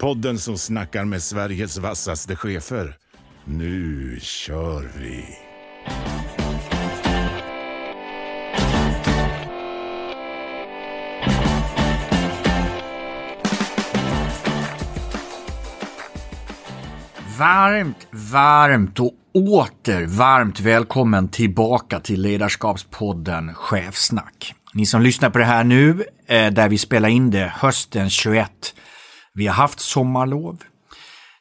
Podden som snackar med Sveriges vassaste chefer. Nu kör vi! Varmt, varmt och åter varmt välkommen tillbaka till Ledarskapspodden Chefsnack. Ni som lyssnar på det här nu, eh, där vi spelar in det hösten 21. Vi har haft sommarlov.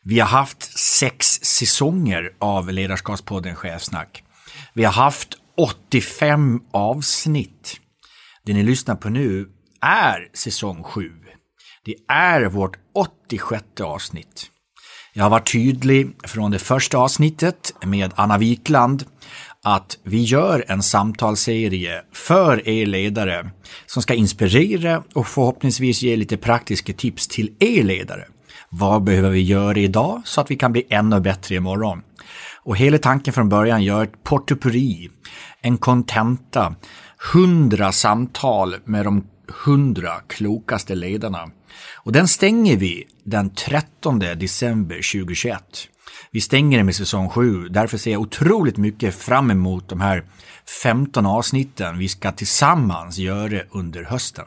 Vi har haft sex säsonger av Ledarskapspodden Chefsnack. Vi har haft 85 avsnitt. Det ni lyssnar på nu är säsong 7. Det är vårt 86 avsnitt. Jag har varit tydlig från det första avsnittet med Anna Wikland att vi gör en samtalsserie för er ledare som ska inspirera och förhoppningsvis ge lite praktiska tips till er ledare. Vad behöver vi göra idag så att vi kan bli ännu bättre imorgon? Och hela tanken från början gör ett portopurri, en kontenta, hundra samtal med de hundra klokaste ledarna. Och den stänger vi den 13 december 2021. Vi stänger den med säsong 7, därför ser jag otroligt mycket fram emot de här 15 avsnitten vi ska tillsammans göra under hösten.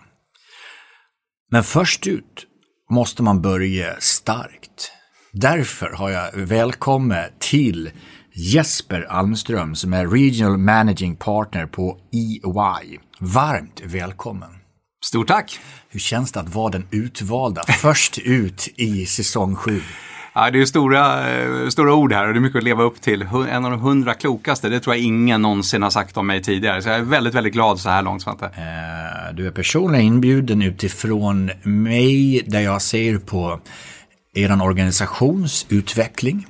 Men först ut måste man börja starkt. Därför har jag välkommen till Jesper Almström som är Regional Managing Partner på EY. Varmt välkommen! Stort tack! Hur känns det att vara den utvalda först ut i säsong 7? Ja, det är stora, eh, stora ord här och det är mycket att leva upp till. En av de hundra klokaste, det tror jag ingen någonsin har sagt om mig tidigare. Så jag är väldigt, väldigt glad så här långt Svante. Eh, du är personligen inbjuden utifrån mig där jag ser på er organisations utveckling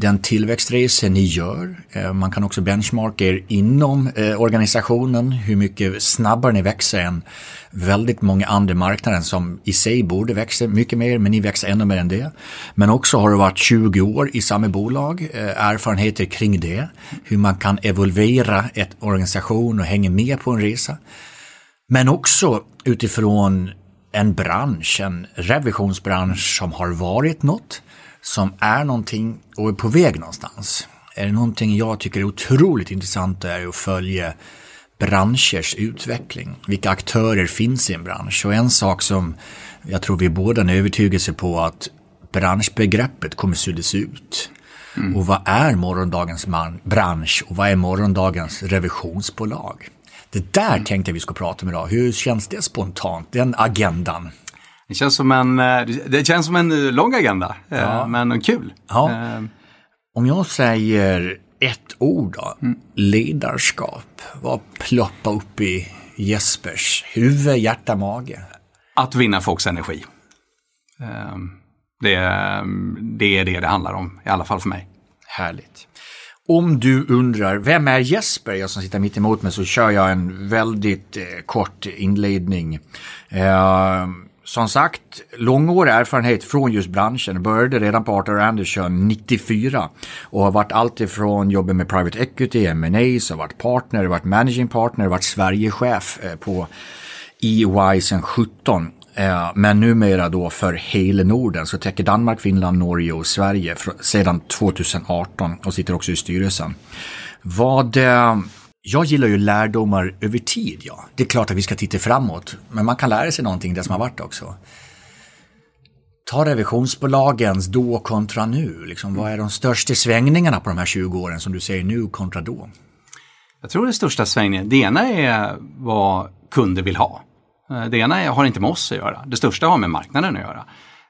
den tillväxtresa ni gör. Eh, man kan också benchmarka er inom eh, organisationen, hur mycket snabbare ni växer än väldigt många andra marknader som i sig borde växa mycket mer, men ni växer ännu mer än det. Men också har det varit 20 år i samma bolag, eh, erfarenheter kring det, hur man kan evolvera ett organisation och hänga med på en resa. Men också utifrån en bransch, en revisionsbransch som har varit något, som är någonting och är på väg någonstans. Är det någonting jag tycker är otroligt intressant är att följa branschers utveckling. Vilka aktörer finns i en bransch? Och en sak som jag tror vi båda är övertygade på att branschbegreppet kommer suddas ut. Mm. Och vad är morgondagens man, bransch och vad är morgondagens revisionsbolag? Det där mm. tänkte jag vi skulle prata om idag. Hur känns det spontant, den agendan? Det känns som en, eh, det känns som en lång agenda, eh, ja. men kul. Ja. Eh. Om jag säger ett ord då, mm. ledarskap. Vad ploppar upp i Jespers huvud, hjärta, mage? Att vinna folks energi. Det, det är det det handlar om, i alla fall för mig. Härligt. Om du undrar, vem är Jesper? Jag som sitter mitt emot mig så kör jag en väldigt eh, kort inledning. Eh, som sagt, långårig erfarenhet från just branschen. Började redan på Arthur Anderson 94 och har varit alltifrån jobba med private equity, M&A, så varit partner, varit managing partner, varit Sverigechef eh, på EY sedan 17. Eh, men numera då för hela Norden så täcker Danmark, Finland, Norge och Sverige sedan 2018 och sitter också i styrelsen. Vad eh, jag gillar ju lärdomar över tid, ja. Det är klart att vi ska titta framåt, men man kan lära sig någonting det som har varit också. Ta revisionsbolagens då kontra nu. Liksom, vad är de största svängningarna på de här 20 åren som du säger nu kontra då? Jag tror den största svängningen, det ena är vad kunder vill ha. Eh, det ena har inte med oss att göra, det största har med marknaden att göra.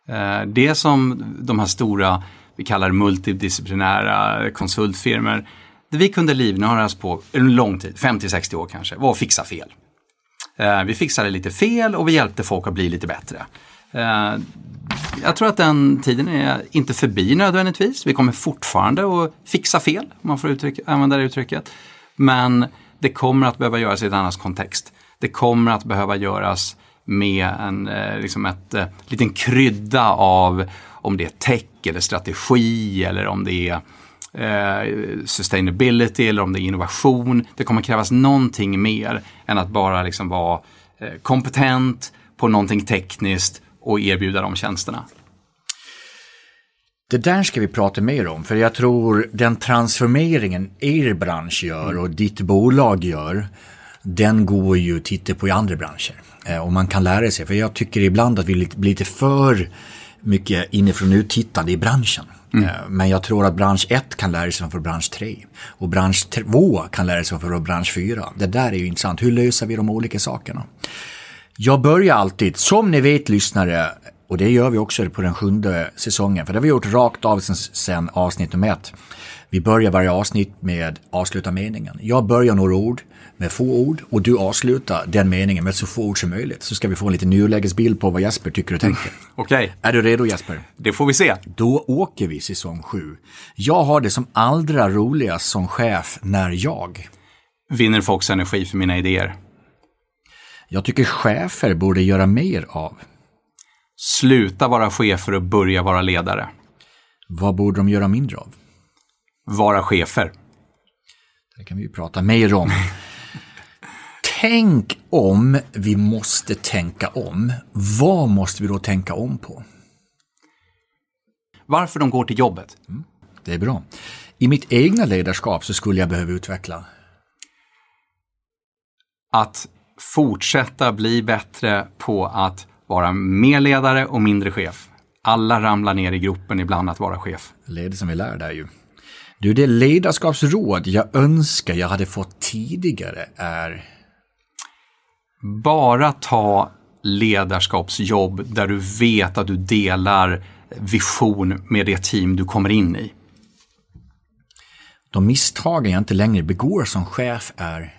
Eh, det som de här stora, vi kallar det multidisciplinära konsultfirmor, det vi kunde livnäras på en lång tid, 50-60 år kanske, var att fixa fel. Eh, vi fixade lite fel och vi hjälpte folk att bli lite bättre. Eh, jag tror att den tiden är inte förbi nödvändigtvis. Vi kommer fortfarande att fixa fel, om man får uttryck, använda det uttrycket. Men det kommer att behöva göras i en annan kontext. Det kommer att behöva göras med en eh, liksom ett, liten krydda av om det är tech eller strategi eller om det är eh, sustainability eller om det är innovation. Det kommer krävas någonting mer än att bara liksom vara eh, kompetent på någonting tekniskt och erbjuda de tjänsterna. Det där ska vi prata mer om, för jag tror den transformeringen er bransch gör och ditt bolag gör, den går ju att titta på i andra branscher. Eh, och man kan lära sig, för jag tycker ibland att vi blir lite för mycket inifrån uttittande i branschen. Mm. Eh, men jag tror att bransch 1 kan lära sig från bransch 3 och bransch 2 kan lära sig från bransch 4. Det där är ju intressant. Hur löser vi de olika sakerna? Jag börjar alltid, som ni vet lyssnare, och det gör vi också på den sjunde säsongen, för det har vi gjort rakt av sen, sen avsnitt nummer ett. Vi börjar varje avsnitt med avsluta meningen. Jag börjar några ord med få ord och du avslutar den meningen med så få ord som möjligt. Så ska vi få en liten nulägesbild på vad Jesper tycker och tänker. Okej. Okay. Är du redo Jesper? Det får vi se. Då åker vi säsong sju. Jag har det som allra roligast som chef när jag vinner folks energi för mina idéer. Jag tycker chefer borde göra mer av. Sluta vara chefer och börja vara ledare. Vad borde de göra mindre av? Vara chefer. Det kan vi ju prata mer om. Tänk om vi måste tänka om. Vad måste vi då tänka om på? Varför de går till jobbet. Mm, det är bra. I mitt egna ledarskap så skulle jag behöva utveckla. Att fortsätta bli bättre på att vara mer ledare och mindre chef. Alla ramlar ner i gropen ibland att vara chef. Leder som vi lär där ju. Du, det ledarskapsråd jag önskar jag hade fått tidigare är? Bara ta ledarskapsjobb där du vet att du delar vision med det team du kommer in i. De misstagen jag inte längre begår som chef är?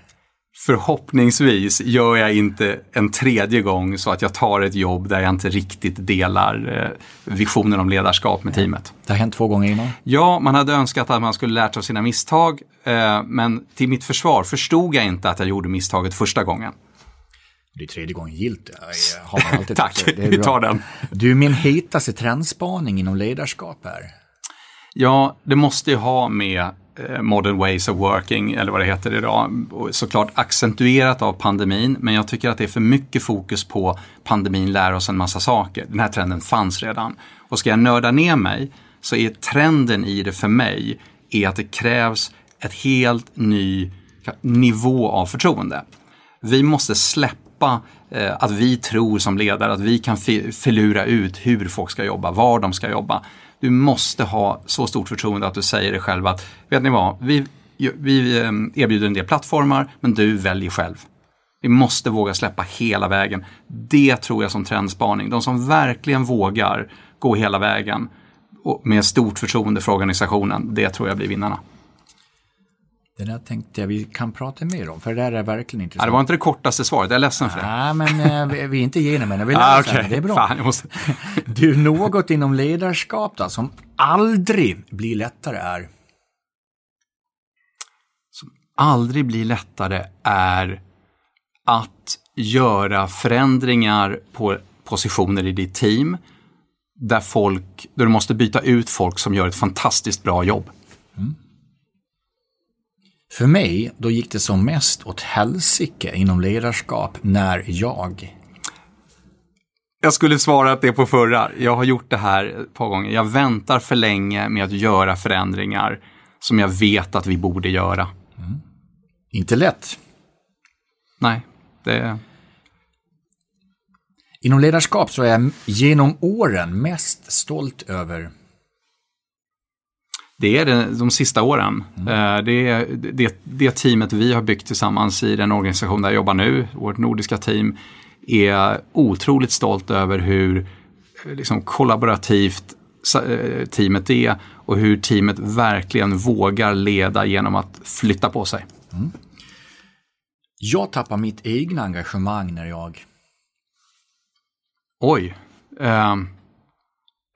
Förhoppningsvis gör jag inte en tredje gång så att jag tar ett jobb där jag inte riktigt delar eh, visionen om ledarskap med teamet. Det har hänt två gånger innan? Ja, man hade önskat att man skulle lärt sig av sina misstag. Eh, men till mitt försvar förstod jag inte att jag gjorde misstaget första gången. Det är tredje gången gilt. Tack, vi tar den. Du, min hetaste trendspaning inom ledarskap är? Ja, det måste ju ha med Eh, modern ways of working eller vad det heter idag. Såklart accentuerat av pandemin men jag tycker att det är för mycket fokus på pandemin lär oss en massa saker. Den här trenden fanns redan. Och ska jag nörda ner mig så är trenden i det för mig är att det krävs ett helt ny nivå av förtroende. Vi måste släppa eh, att vi tror som ledare att vi kan filura ut hur folk ska jobba, var de ska jobba. Du måste ha så stort förtroende att du säger det själv att, vet ni vad, vi, vi ehm, erbjuder en del plattformar men du väljer själv. Vi måste våga släppa hela vägen. Det tror jag som trendspaning. De som verkligen vågar gå hela vägen med stort förtroende för organisationen, det tror jag blir vinnarna. Det där tänkte jag vi kan prata mer om, för det där är verkligen intressant. Ja, det var inte det kortaste svaret, jag är ledsen för det. Nej, men eh, vi är inte igenom än, vi ah, okay. det är bra. Fan, måste... du, något inom ledarskap då, som aldrig blir lättare är? Som aldrig blir lättare är att göra förändringar på positioner i ditt team där, folk, där du måste byta ut folk som gör ett fantastiskt bra jobb. För mig, då gick det som mest åt helsike inom ledarskap när jag jag skulle svara att det på förra. Jag har gjort det här ett par gånger. Jag väntar för länge med att göra förändringar som jag vet att vi borde göra. Mm. Inte lätt. Nej, det... Inom ledarskap så är jag genom åren mest stolt över det är det, de sista åren. Mm. Eh, det är det, det, teamet vi har byggt tillsammans i den organisation där jag jobbar nu, vårt nordiska team, är otroligt stolt över hur eh, liksom, kollaborativt eh, teamet är och hur teamet verkligen vågar leda genom att flytta på sig. Mm. Jag tappar mitt egna engagemang när jag... Oj. Um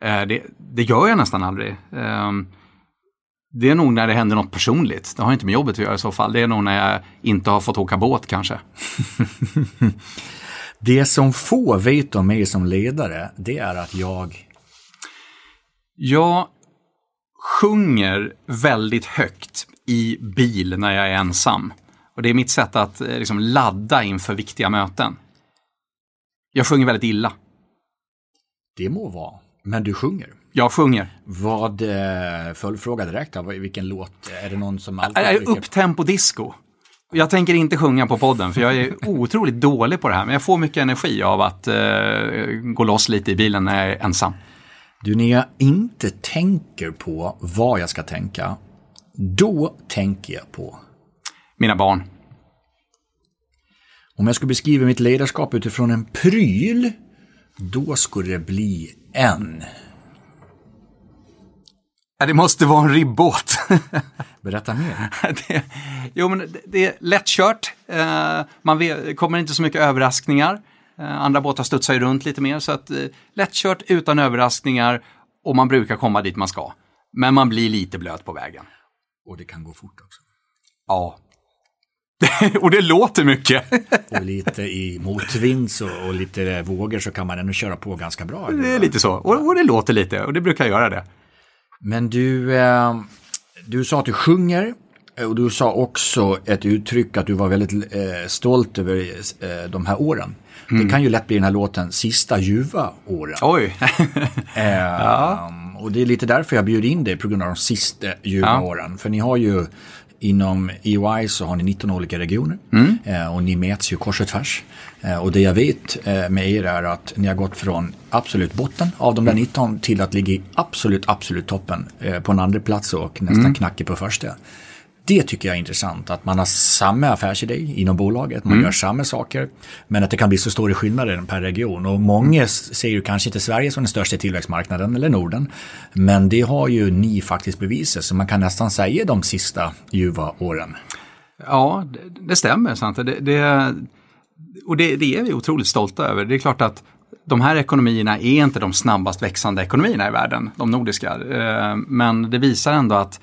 Eh, det, det, gör jag nästan aldrig. Ehm, det är nog när det händer något personligt. Det har inte med jobbet att göra i så fall. Det är nog när jag inte har fått åka båt kanske. det som få vet om mig som ledare, det är att jag... Jag sjunger väldigt högt i bil när jag är ensam. Och det är mitt sätt att eh, liksom, ladda inför viktiga möten. Jag sjunger väldigt illa. Det må vara, men du sjunger. Jag sjunger. Vad, eh, följdfråga direkt, vilken låt? Är det någon som alltid... Är upptempo disco. Jag tänker inte sjunga på podden för jag är otroligt dålig på det här. Men jag får mycket energi av att eh, gå loss lite i bilen när jag är ensam. Du, när jag inte tänker på vad jag ska tänka, då tänker jag på? Mina barn. Om jag skulle beskriva mitt ledarskap utifrån en pryl, då skulle det bli en. Det måste vara en ribbåt. Berätta mer. det, jo, men det, det är lättkört. Eh, man vet, kommer inte så mycket överraskningar. Eh, andra båtar studsar ju runt lite mer, så att eh, lättkört utan överraskningar och man brukar komma dit man ska. Men man blir lite blöt på vägen. Och det kan gå fort också. Ja. och det låter mycket. och lite i motvind och lite vågor så kan man ändå köra på ganska bra. Det är lite så. Och, och det låter lite och det brukar göra det. Men du, eh, du sa att du sjunger och du sa också ett uttryck att du var väldigt eh, stolt över eh, de här åren. Mm. Det kan ju lätt bli den här låten Sista ljuva åren. Oj! eh, ja. Och det är lite därför jag bjöd in dig på grund av de sista ljuva ja. åren. För ni har ju Inom EY så har ni 19 olika regioner mm. eh, och ni mäts ju kors och tvärs. Eh, och det jag vet eh, med er är att ni har gått från absolut botten av de där 19 till att ligga i absolut, absolut toppen på en andra plats och nästan mm. knackig på första. Det tycker jag är intressant, att man har samma affärsidé inom bolaget, man mm. gör samma saker, men att det kan bli så stora skillnader per region. Och många ser ju kanske inte Sverige som den största tillväxtmarknaden eller Norden, men det har ju ni faktiskt bevisat, så man kan nästan säga de sista ljuva åren. Ja, det, stämmer. Sant? Det, det, och det, det är vi otroligt stolta över. Det är klart att de här ekonomierna är inte de snabbast växande ekonomierna i världen, de nordiska. Eh, men det visar ändå att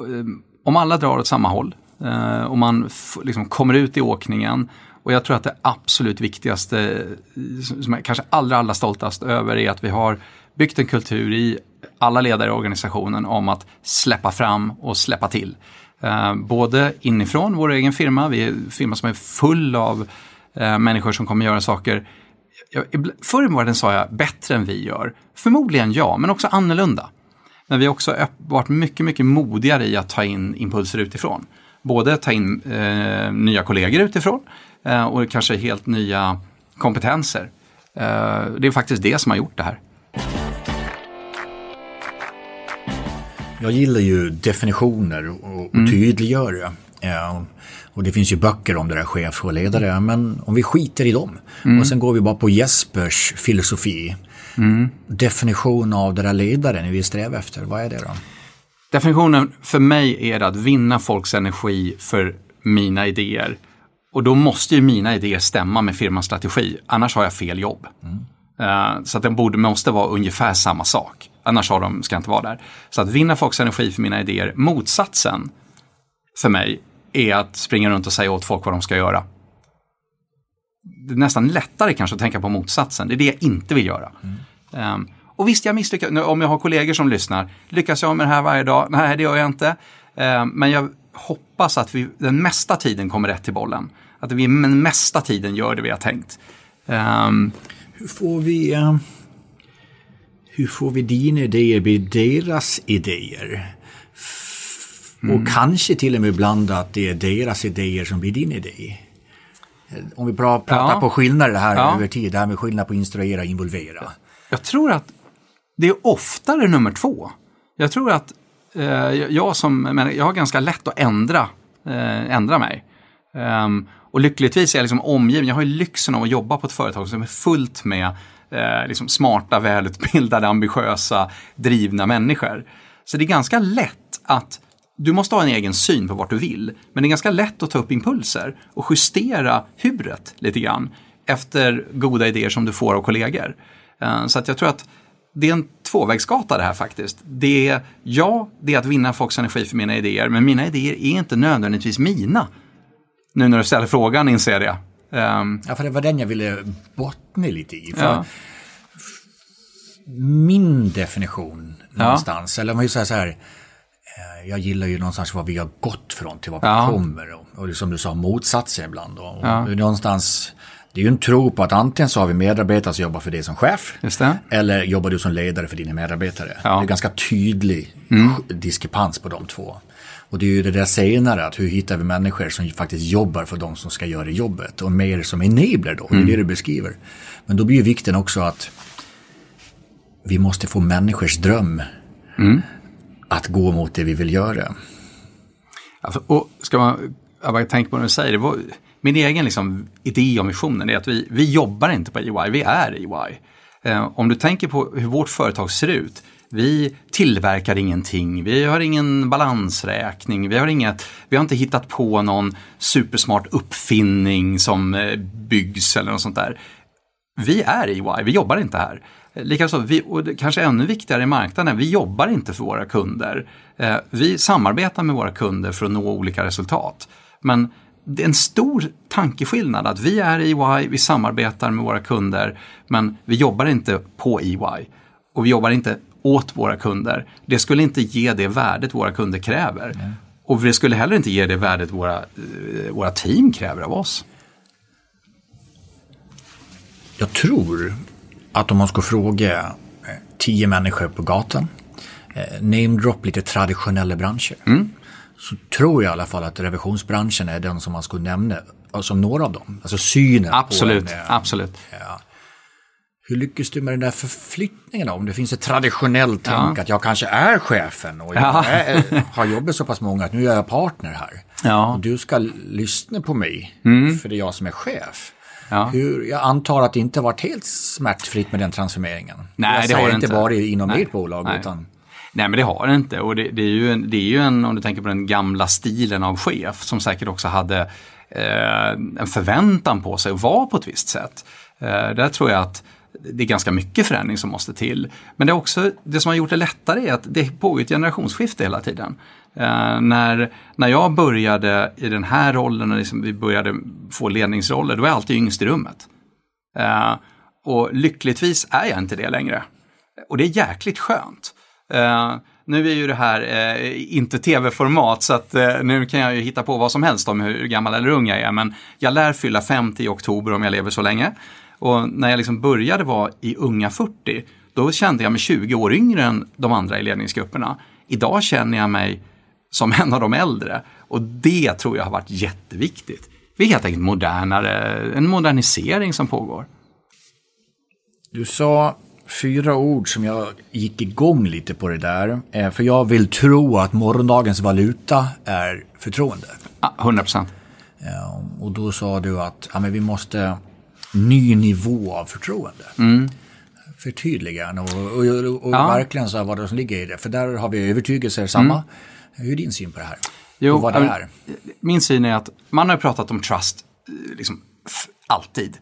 eh, om alla drar åt samma håll eh, och man liksom kommer ut i åkningen och jag tror att det absolut viktigaste, eh, som jag kanske allra, allra stoltast över, är att vi har byggt en kultur i alla ledare i organisationen om att släppa fram och släppa till. Eh, både inifrån vår egen firma, vi är en firma som är full av eh, människor som kommer göra saker Förr i världen sa jag bättre än vi gör. Förmodligen ja, men också annorlunda. Men vi har också varit mycket, mycket modigare i att ta in impulser utifrån. Både ta in eh, nya kollegor utifrån eh, och kanske helt nya kompetenser. Eh, det är faktiskt det som har gjort det här. Jag gillar ju definitioner och, mm. tydliggöra. Ja, och det finns ju böcker om det där chef och ledare, men om vi skiter i dem mm. och sen går vi bara på Jespers filosofi Mm. Definition av det där ledaren vi strävar efter, vad är det då? Definitionen för mig är att vinna folks energi för mina idéer. Och då måste ju mina idéer stämma med firmans strategi, annars har jag fel jobb. Mm. Uh, så att den borde, måste vara ungefär samma sak, annars har de, ska jag inte vara där. Så att vinna folks energi för mina idéer, motsatsen för mig är att springa runt och säga åt folk vad de ska göra. Det är nästan lättare kanske att tänka på motsatsen, det är det jag inte vill göra. Mm. Um, och visst, jag misslyckas, om jag har kollegor som lyssnar, lyckas jag med det här varje dag? Nej, det gör jag inte. Um, men jag hoppas att vi den mesta tiden kommer rätt till bollen. Att vi den mesta tiden gör det vi har tänkt. Um, hur får vi... Uh, hur får vi dina idéer bli deras idéer? Mm. Och kanske till och med ibland att det är deras idéer som blir din idé. Om vi pratar ja. på skillnader här ja. över tid, det här med skillnad på instruera och involvera. Jag tror att det är oftare nummer två. Jag tror att eh, jag som, men jag har ganska lätt att ändra, eh, ändra mig. Um, och lyckligtvis är jag liksom omgiven, jag har ju lyxen av att jobba på ett företag som är fullt med eh, liksom smarta, välutbildade, ambitiösa, drivna människor. Så det är ganska lätt att du måste ha en egen syn på vart du vill, men det är ganska lätt att ta upp impulser och justera huret lite grann efter goda idéer som du får av kollegor. Eh, så att jag tror att det är en tvåvägsgata det här faktiskt. Det är, ja, det är att vinna folks energi för mina idéer, men mina idéer är inte nödvändigtvis mina. Nu när du ställer frågan inser jag det. Um, ja, för det var den jag ville bottna lite i. För ja. Min definition någonstans, eller om man säger så här, jag gillar ju någonstans var vi har gått från till var vi Ja. kommer. Och, och som du sa, motsatser ibland. Och, och Ja. någonstans, det är ju en tro på att antingen så har vi medarbetare som jobbar för dig som chef. Det. Eller jobbar du som ledare för dina medarbetare. Ja. Det är ganska tydlig Mm. diskrepans på de två. Och det är ju det där senare, att hur hittar vi människor som faktiskt jobbar för de som ska göra jobbet. Och mer som enabler då, det Mm. är det du beskriver. Men då blir ju vikten också att vi måste få människors dröm Mm att gå mot det vi vill göra. Alltså, och ska man, jag bara tänker på när du säger, det var, min egen liksom, idé om visionen är att vi, vi jobbar inte på EY, vi är EY. Eh, om du tänker på hur vårt företag ser ut, vi tillverkar ingenting, vi har ingen balansräkning, vi har, inget, vi har inte hittat på någon supersmart uppfinning som eh, byggs eller något sånt där. Vi är EY, vi jobbar inte här. Eh, Likaså, vi, och kanske ännu viktigare i marknaden, vi jobbar inte för våra kunder. Eh, vi samarbetar med våra kunder för att nå olika resultat. Men det är en stor tankeskillnad att vi är EY, vi samarbetar med våra kunder, men vi jobbar inte på EY. Och vi jobbar inte åt våra kunder. Det skulle inte ge det värdet våra kunder kräver. Och det skulle heller inte ge det värdet våra, eh, våra team kräver av oss. Jag tror att om man ska fråga eh, tio människor på gatan, eh, namedrop lite traditionella branscher, Mm. så tror jag i alla fall att revisionsbranschen är den som man skulle nämna som några av dem. Alltså synen Absolut, på en, eh, absolut. Hur lyckas du med den där förflyttningen då? Om det finns ett traditionellt tänk att jag kanske är chefen och jag Ja. är, har jobbat så pass många att nu är jag partner här. Ja. Mm. Och du ska lyssna på mig, för det är jag som är chef. Ja. Hur, jag antar att det inte varit helt smärtfritt med den transformeringen. Nej, jag det har det inte inte. bara inom Nej. ert bolag, Nej. utan Nej men det har det inte och det, det, är ju en, det är ju en, om du tänker på den gamla stilen av chef som säkert också hade eh, en förväntan på sig att vara på ett visst sätt. Eh, där tror jag att det är ganska mycket förändring som måste till. Men det, är också, det som har gjort det lättare är att det pågår ett generationsskifte hela tiden. Eh, när, när jag började i den här rollen och liksom vi började få ledningsroller, då var jag alltid yngst i rummet. Eh, och lyckligtvis är jag inte det längre. Och det är jäkligt skönt. Eh, nu är ju det här eh, inte tv-format så att eh, nu kan jag ju hitta på vad som helst om hur gammal eller ung jag är. Men jag lär fylla 50 i oktober om jag lever så länge. Och när jag liksom började vara i unga 40, då kände jag mig 20 år yngre än de andra i ledningsgrupperna. Idag känner jag mig som en av de äldre. Och det tror jag har varit jätteviktigt. Vi är helt enkelt modernare, en modernisering som pågår. Du sa fyra ord som jag gick igång lite på det där. Eh, För jag vill tro att morgondagens valuta är förtroende. Ja, 100 procent. Ja, och då sa du att ja, men vi måste ny nivå av förtroende. Förtydliga gärna och, och, och, och Ja. verkligen så här vad det som ligger i det. För där har vi övertygelser samma. Hur är din syn på det här? Jo, och vad det är? Min syn är att man har pratat om trust eh, liksom, alltid.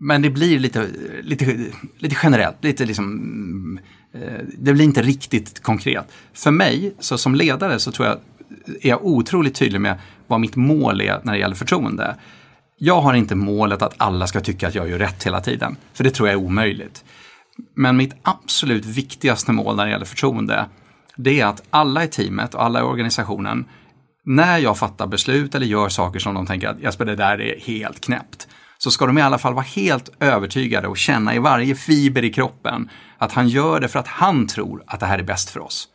Men det blir lite, lite, lite generellt, lite liksom, eh, det blir inte riktigt konkret. För mig, så som ledare, så tror jag, är jag otroligt tydlig med vad mitt mål är när det gäller förtroende. Jag har inte målet att alla ska tycka att jag gör rätt hela tiden, för det tror jag är omöjligt. Men mitt absolut viktigaste mål när det gäller förtroende, det är att alla i teamet och alla i organisationen, när jag fattar beslut eller gör saker som de tänker att Jesper, det där är helt knäppt, så ska de i alla fall vara helt övertygade och känna i varje fiber i kroppen att han gör det för att han tror att det här är bäst för oss.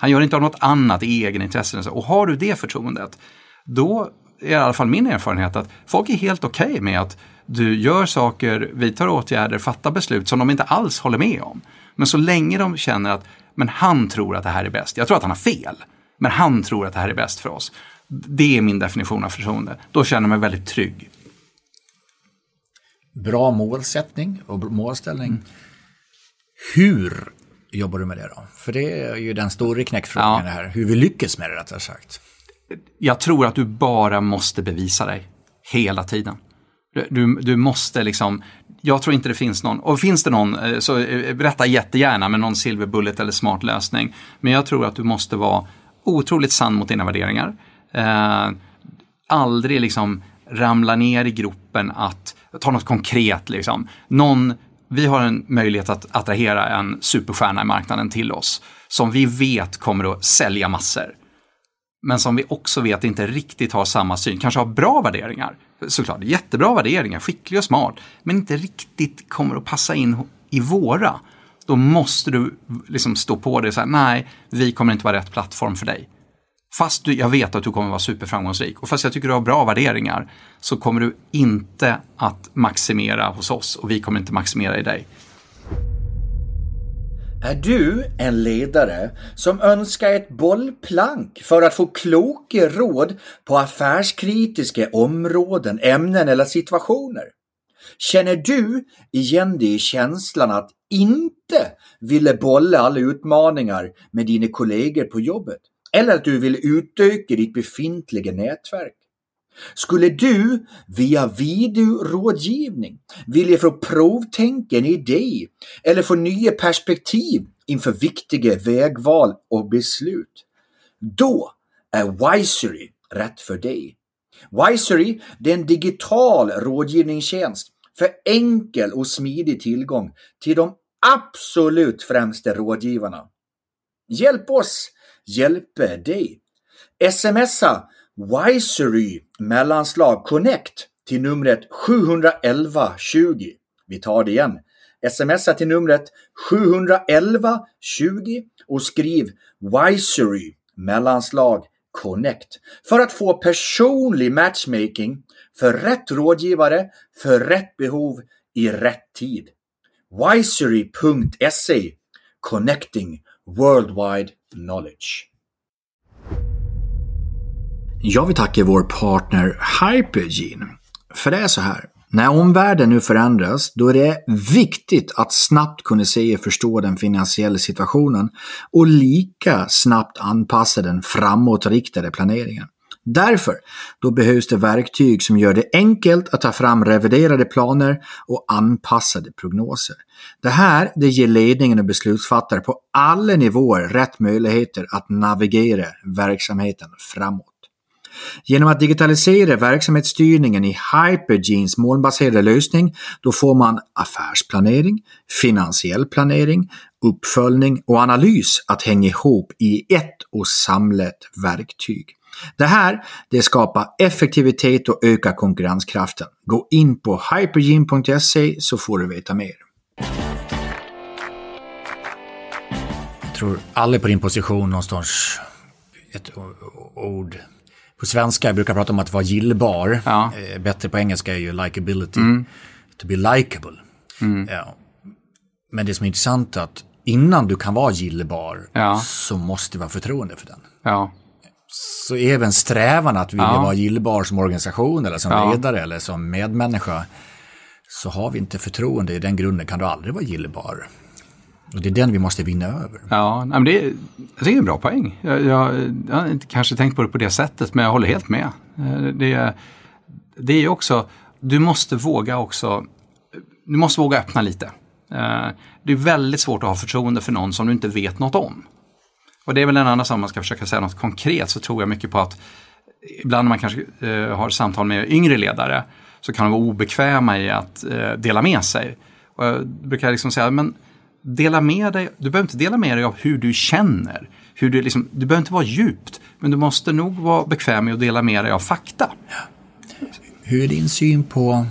Han gör det inte av något annat egenintresse. Och har du det förtroendet, då är i alla fall min erfarenhet att folk är helt okej okay med att du gör saker, vidtar åtgärder, fattar beslut som de inte alls håller med om. Men så länge de känner att men han tror att det här är bäst, jag tror att han har fel, men han tror att det här är bäst för oss. Det är min definition av förtroende. Då känner jag mig väldigt trygg. Bra målsättning och målställning. Hur jobbar du med det då? För det är ju den stora knäckfrågan Ja. det här. Hur vi lyckas med det rättare sagt. Jag tror att du bara måste bevisa dig hela tiden. Du, du måste liksom, jag tror inte det finns någon, och finns det någon eh, så eh, berätta jättegärna med någon silver bullet eller smart lösning. Men jag tror att du måste vara otroligt sann mot dina värderingar. Eh, aldrig liksom ramla ner i gropen att ta något konkret liksom. Någon, vi har en möjlighet att attrahera en superstjärna i marknaden till oss som vi vet kommer att sälja massor. Men som vi också vet inte riktigt har samma syn, kanske har bra värderingar. Såklart, jättebra värderingar, skicklig och smart, men inte riktigt kommer att passa in i våra. Då måste du liksom stå på det och säga, nej, vi kommer inte vara rätt plattform för dig. Fast du, jag vet att du kommer vara superframgångsrik och fast jag tycker du har bra värderingar så kommer du inte att maximera hos oss och vi kommer inte maximera i dig. Är du en ledare som önskar ett bollplank för att få kloka råd på affärskritiska områden, ämnen eller situationer? Känner du igen dig i känslan att inte ville bolla alla utmaningar med dina kollegor på jobbet? Eller att du vill utöka ditt befintliga nätverk? Skulle du via videorådgivning vilja få provtänka en idé eller få nya perspektiv inför viktiga vägval och beslut? Då är Wisery rätt för dig. Wisery är en digital rådgivningstjänst för enkel och smidig tillgång till de absolut främsta rådgivarna. Hjälp oss hjälpa dig. Smsa Wisery mellanslag Connect till numret 711 20. Vi tar det igen. Smsa till numret 711 20 och skriv Wisery mellanslag Connect för att få personlig matchmaking för rätt rådgivare för rätt behov i rätt tid. Wisery.se Connecting Worldwide Knowledge. Jag vill tacka vår partner Hypergene. För det är så här. När omvärlden nu förändras, då är det viktigt att snabbt kunna se och förstå den finansiella situationen och lika snabbt anpassa den framåtriktade planeringen. Därför då behövs det verktyg som gör det enkelt att ta fram reviderade planer och anpassade prognoser. Det här det ger ledningen och beslutsfattare på alla nivåer rätt möjligheter att navigera verksamheten framåt. Genom att digitalisera verksamhetsstyrningen i Hypergenes molnbaserade lösning då får man affärsplanering, finansiell planering, uppföljning och analys att hänga ihop i ett och samlat verktyg. Det här det skapar effektivitet och ökar konkurrenskraften. Gå in på hypergene.se så får du veta mer. Jag tror alla på din position någonstans, ett ord på svenska brukar prata om att vara gillbar. Ja. Eh, bättre på engelska är ju likability. Mm. To be likable. Mm. Ja. Men det som är intressant är att innan du kan vara gillbar ja. så måste du vara förtroende för den. Ja. Så även strävan att vilja ja. vara gillbar som organisation eller som ledare eller som medmänniska så har vi inte förtroende i den grunden kan du aldrig vara gillbar. Och det är den vi måste vinna över. Ja, men det, är, det är en bra poäng. Jag, jag, jag har inte kanske tänkt på det på det sättet, men jag håller helt med. Det, det är också, du måste våga också, du måste våga öppna lite. Eh, det är väldigt svårt att ha förtroende för någon som du inte vet något om. Och det är väl en annan sak, om man ska försöka säga något konkret, så tror jag mycket på att ibland när man kanske eh, har samtal med yngre ledare så kan de vara obekväma i att dela med sig. Och jag brukar liksom säga, men dela med dig, du behöver inte dela med dig av hur du känner. Hur du, liksom, du behöver inte vara djupt, men du måste nog vara bekväm med att dela med dig av fakta. Hur är din syn på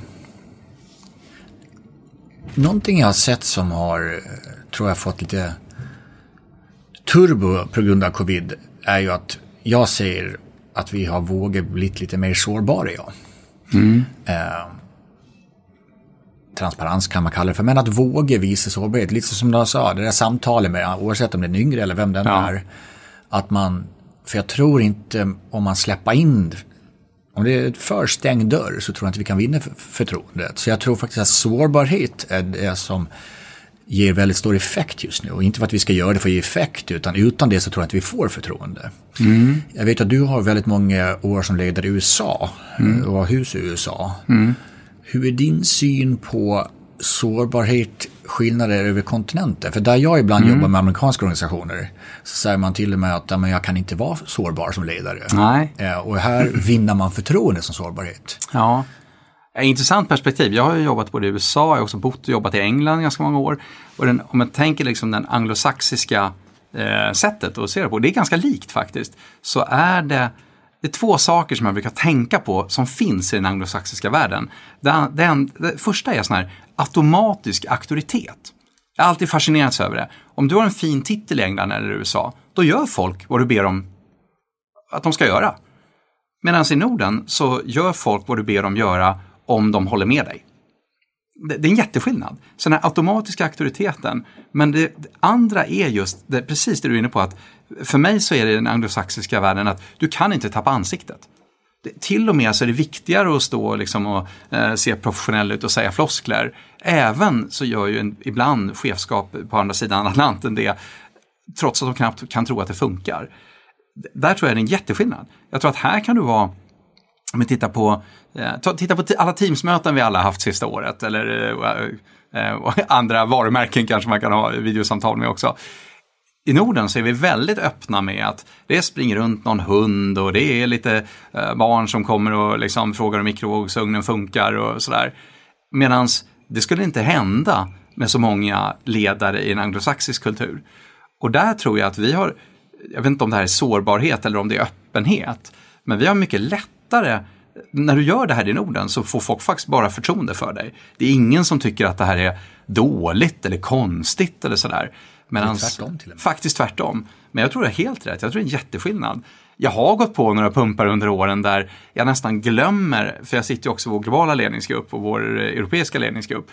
någonting jag har sett som har, tror jag, fått lite turbo på grund av covid är ju att jag ser att vi har vågat bli lite mer sårbara. Ja. Mm. Uh, transparens kan man kalla det för, men att våga visa sårbarhet. Lite som du sa, det där samtalet med, oavsett om det är en yngre eller vem den ja. är. Att man, för jag tror inte om man släpper in, om det är ett för stängd dörr så tror jag inte vi kan vinna förtroendet. Så jag tror faktiskt att sårbarhet är det som ger väldigt stor effekt just nu. Och inte för att vi ska göra det för att ge effekt, utan utan det så tror jag att vi får förtroende. Mm. Jag vet att du har väldigt många år som ledare i USA mm. och har hus i USA. Mm. Hur är din syn på sårbarhet, skillnader över kontinenter? För där jag ibland mm. jobbar med amerikanska organisationer så säger man till och med att men jag kan inte vara sårbar som ledare. Nej. Eh, och här vinner man förtroende som sårbarhet. Ja. Intressant perspektiv. Jag har jobbat både i USA, jag har också bott och jobbat i England ganska många år. Och den, om man tänker liksom den anglosaxiska eh, sättet att se det på, det är ganska likt faktiskt. Så är det det är två saker som jag brukar tänka på som finns i den anglosaxiska världen. Den, den, det första är sån här automatisk auktoritet. Jag har alltid fascinerats över det. Om du har en fin titel i England eller USA, då gör folk vad du ber dem att de ska göra. Medan i Norden så gör folk vad du ber dem göra om de håller med dig. Det, det är en jätteskillnad. Så den här automatiska auktoriteten. Men det, det andra är just det, precis det du är inne på att för mig så är det i den anglosaxiska världen att du kan inte tappa ansiktet. Det, till och med så är det viktigare att stå liksom och eh, se professionell ut och säga floskler. Även så gör ju en, ibland chefskap på andra sidan Atlanten det trots att de knappt kan tro att det funkar. Där tror jag det är en jätteskillnad. Jag tror att här kan du vara om vi tittar på, eh, titta på alla Teamsmöten vi alla haft sista året eller eh, eh, andra varumärken kanske man kan ha videosamtal med också. I Norden så är vi väldigt öppna med att det springer runt någon hund och det är lite eh, barn som kommer och liksom frågar om mikrovågsugnen funkar och sådär. Medan det skulle inte hända med så många ledare i en anglosaxisk kultur. Och där tror jag att vi har, jag vet inte om det här är sårbarhet eller om det är öppenhet, men vi har mycket lättare när du gör det här i Norden så får folk faktiskt bara förtroende för dig. Det är ingen som tycker att det här är dåligt eller konstigt eller sådär. Medans, tvärtom till och med. Faktiskt tvärtom. Men jag tror det är helt rätt, jag tror det är en jätteskillnad. Jag har gått på några pumpar under åren där jag nästan glömmer, för jag sitter ju också i vår globala ledningsgrupp och vår europeiska ledningsgrupp.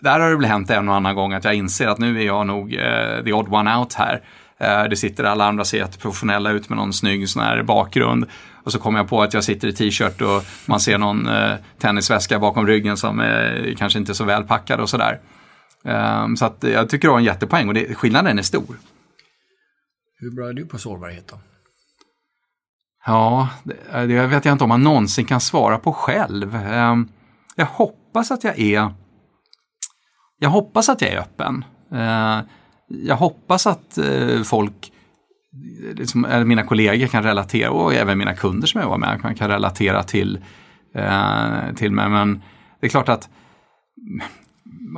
Där har det väl hänt en och annan gång att jag inser att nu är jag nog uh, the odd one out här. Uh, det sitter alla andra ser jätteprofessionella ut med någon snygg sån här bakgrund. Och så kommer jag på att jag sitter i t-shirt och man ser någon eh, tennisväska bakom ryggen som är kanske inte är så väl packad och sådär. Um, så att jag tycker det var en jättepoäng och det, skillnaden är stor. Hur bra är du på sårbarhet då? Ja, det, det vet jag inte om man någonsin kan svara på själv. Um, jag hoppas att jag är jag hoppas att jag är öppen. Uh, jag hoppas att uh, folk liksom, mina kollegor kan relatera och även mina kunder som jag var med kan, relatera till, eh, till mig. Men det är klart att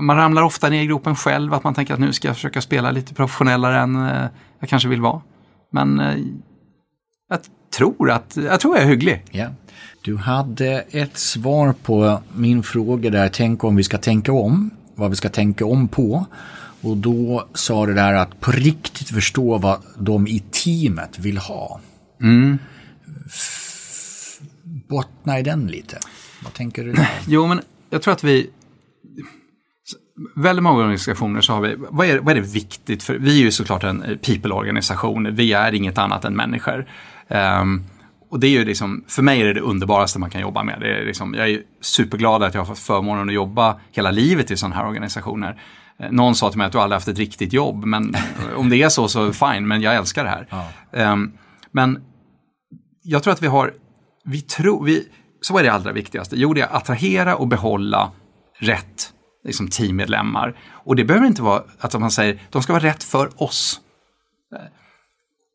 man ramlar ofta ner i gropen själv, att man tänker att nu ska jag försöka spela lite professionellare än eh, jag kanske vill vara. Men eh, jag tror att jag tror jag är hygglig. Ja. Du hade ett svar på min fråga där, tänk om vi ska tänka om, vad vi ska tänka om på. Och då sa det där att på riktigt förstå vad de i teamet vill ha. Mm. Bottna i den lite. Vad tänker du? Där? Jo, men jag tror att vi väldigt många organisationer så har vi, vad är, vad är det viktigt för, vi är ju såklart en people-organisation, vi är inget annat än människor. Um, och det är ju liksom, för mig är det det underbaraste man kan jobba med. Det är liksom, jag är superglad att jag har fått förmånen att jobba hela livet i sådana här organisationer. Eh, någon sa till mig att du aldrig haft ett riktigt jobb, men om det är så så fine, men jag älskar det här. Ja. Um, men jag tror att vi har, vi tror, vi, så är det allra viktigaste. Jo, det är att attrahera och behålla rätt liksom, teammedlemmar. Och det behöver inte vara att man säger, de ska vara rätt för oss.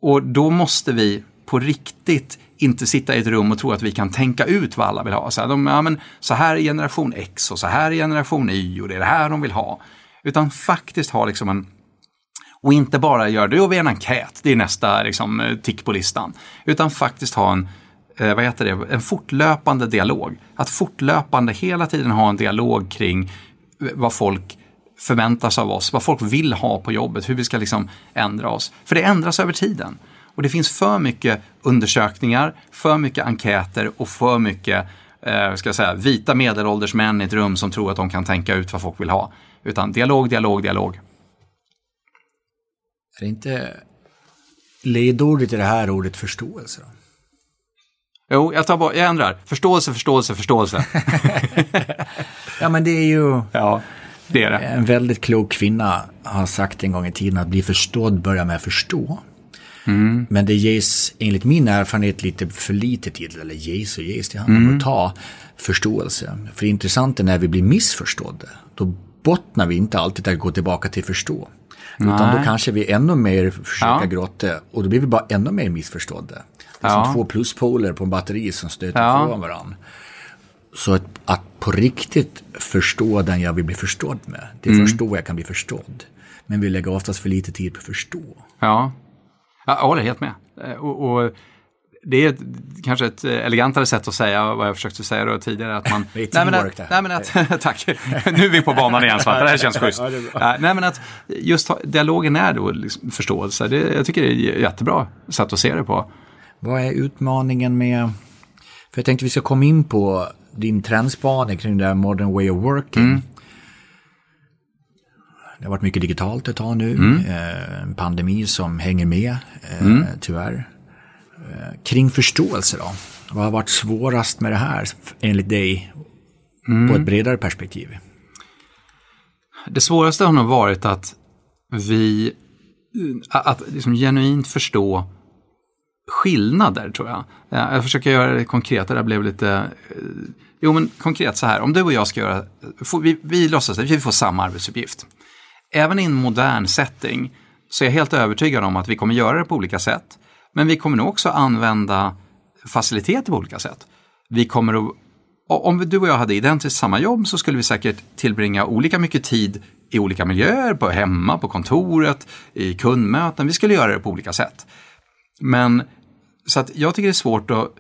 Och då måste vi på riktigt inte sitta i ett rum och tro att vi kan tänka ut vad alla vill ha. Så här, de, ja, men, så här är generation X och så här är generation Y och det är det här de vill ha. Utan faktiskt ha liksom en och inte bara göra, och vi en enkät, det är nästa liksom, eh, tick på listan. Utan faktiskt ha en, eh, vad heter det, en fortlöpande dialog. Att fortlöpande hela tiden ha en dialog kring vad folk förväntar sig av oss, vad folk vill ha på jobbet, hur vi ska liksom ändra oss. För det ändras över tiden. Och det finns för mycket undersökningar, för mycket enkäter och för mycket eh, ska jag säga, vita medelålders män i ett rum som tror att de kan tänka ut vad folk vill ha. Utan dialog, dialog, dialog. Är det inte ledordet i det här ordet förståelse? Då? Jo, jag, tar bara, jag ändrar. Förståelse, förståelse, förståelse. ja, men det är ju... Ja, det är det. En väldigt klok kvinna har sagt en gång i tiden att bli förstådd börjar med att förstå. Mm. Men det ges enligt min erfarenhet lite för lite tid, eller ges och ges, det handlar om att ta förståelse. För det intressanta när vi blir missförstådda, då bottnar vi inte alltid att gå tillbaka till förstå. Utan då kanske vi ännu mer försöker Ja. grotta och då blir vi bara ännu mer missförstådda. Det är Ja. som två pluspoler på en batteri som stöter Ja. ifrån varandra. Så att, att på riktigt förstå den jag vill bli förstådd med, det är Mm. först då jag kan bli förstådd. Men vi lägger oftast för lite tid på att förstå. Ja, jag håller helt med. Eh, Och, och det är ett, kanske ett elegantare sätt att säga vad jag försökte säga då tidigare. Att man, Det är nej, men att, det nej, men att, tack, nu är vi på banan igen Svante, det här känns schysst. Ja, nej men att just dialogen är då liksom förståelse, det, jag tycker det är ett jättebra sätt att se det på. Vad är utmaningen med... För jag tänkte vi ska komma in på din trendspaning kring det här modern way of working. Det har varit mycket digitalt ett tag nu. Eh, En pandemi som hänger med, eh, tyvärr. Eh, Kring förståelse då? Vad har varit svårast med det här enligt dig? På ett bredare perspektiv. Det svåraste har nog varit att vi, att att liksom genuint förstå skillnader tror jag. Eh, Jag försöker göra det konkret, det där blev lite, eh, jo men konkret så här, om du och jag ska göra, vi, vi låtsas att vi får samma arbetsuppgift. Även i en modern setting så är jag helt övertygad om att vi kommer göra det på olika sätt. Men vi kommer nog också använda faciliteter på olika sätt. Vi kommer att om du och jag hade identiskt samma jobb så skulle vi säkert tillbringa olika mycket tid i olika miljöer, på hemma, på kontoret, i kundmöten. Vi skulle göra det på olika sätt. Men så att jag tycker det är svårt att eh,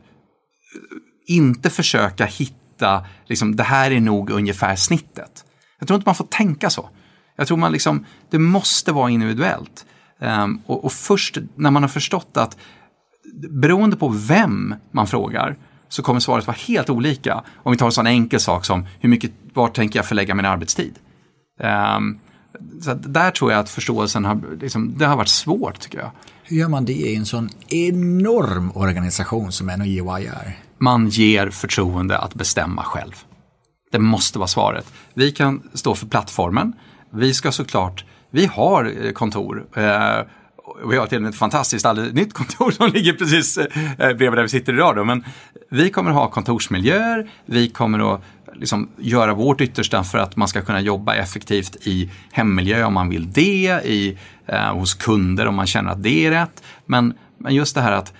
inte försöka hitta, liksom, det här är nog ungefär snittet. Jag tror inte man får tänka så. Jag tror man liksom, det måste vara individuellt. Ehm, och, och först när man har förstått att beroende på vem man frågar så kommer svaret vara helt olika. Om vi tar en sån enkel sak som hur mycket, var tänker jag förlägga min arbetstid? Ehm, så där tror jag att förståelsen har, liksom, det har varit svårt tycker jag. Hur gör man det i en sån enorm organisation som NOJY är? Man ger förtroende att bestämma själv. Det måste vara svaret. Vi kan stå för plattformen. Vi ska såklart, vi har eh, kontor. Eh, och vi har till och med ett fantastiskt alldeles nytt kontor som ligger precis eh, bredvid där vi sitter idag. Då. Men vi kommer att ha kontorsmiljöer, vi kommer att liksom göra vårt yttersta för att man ska kunna jobba effektivt i hemmiljö om man vill det, i, eh, hos kunder om man känner att det är rätt. Men, men just det här att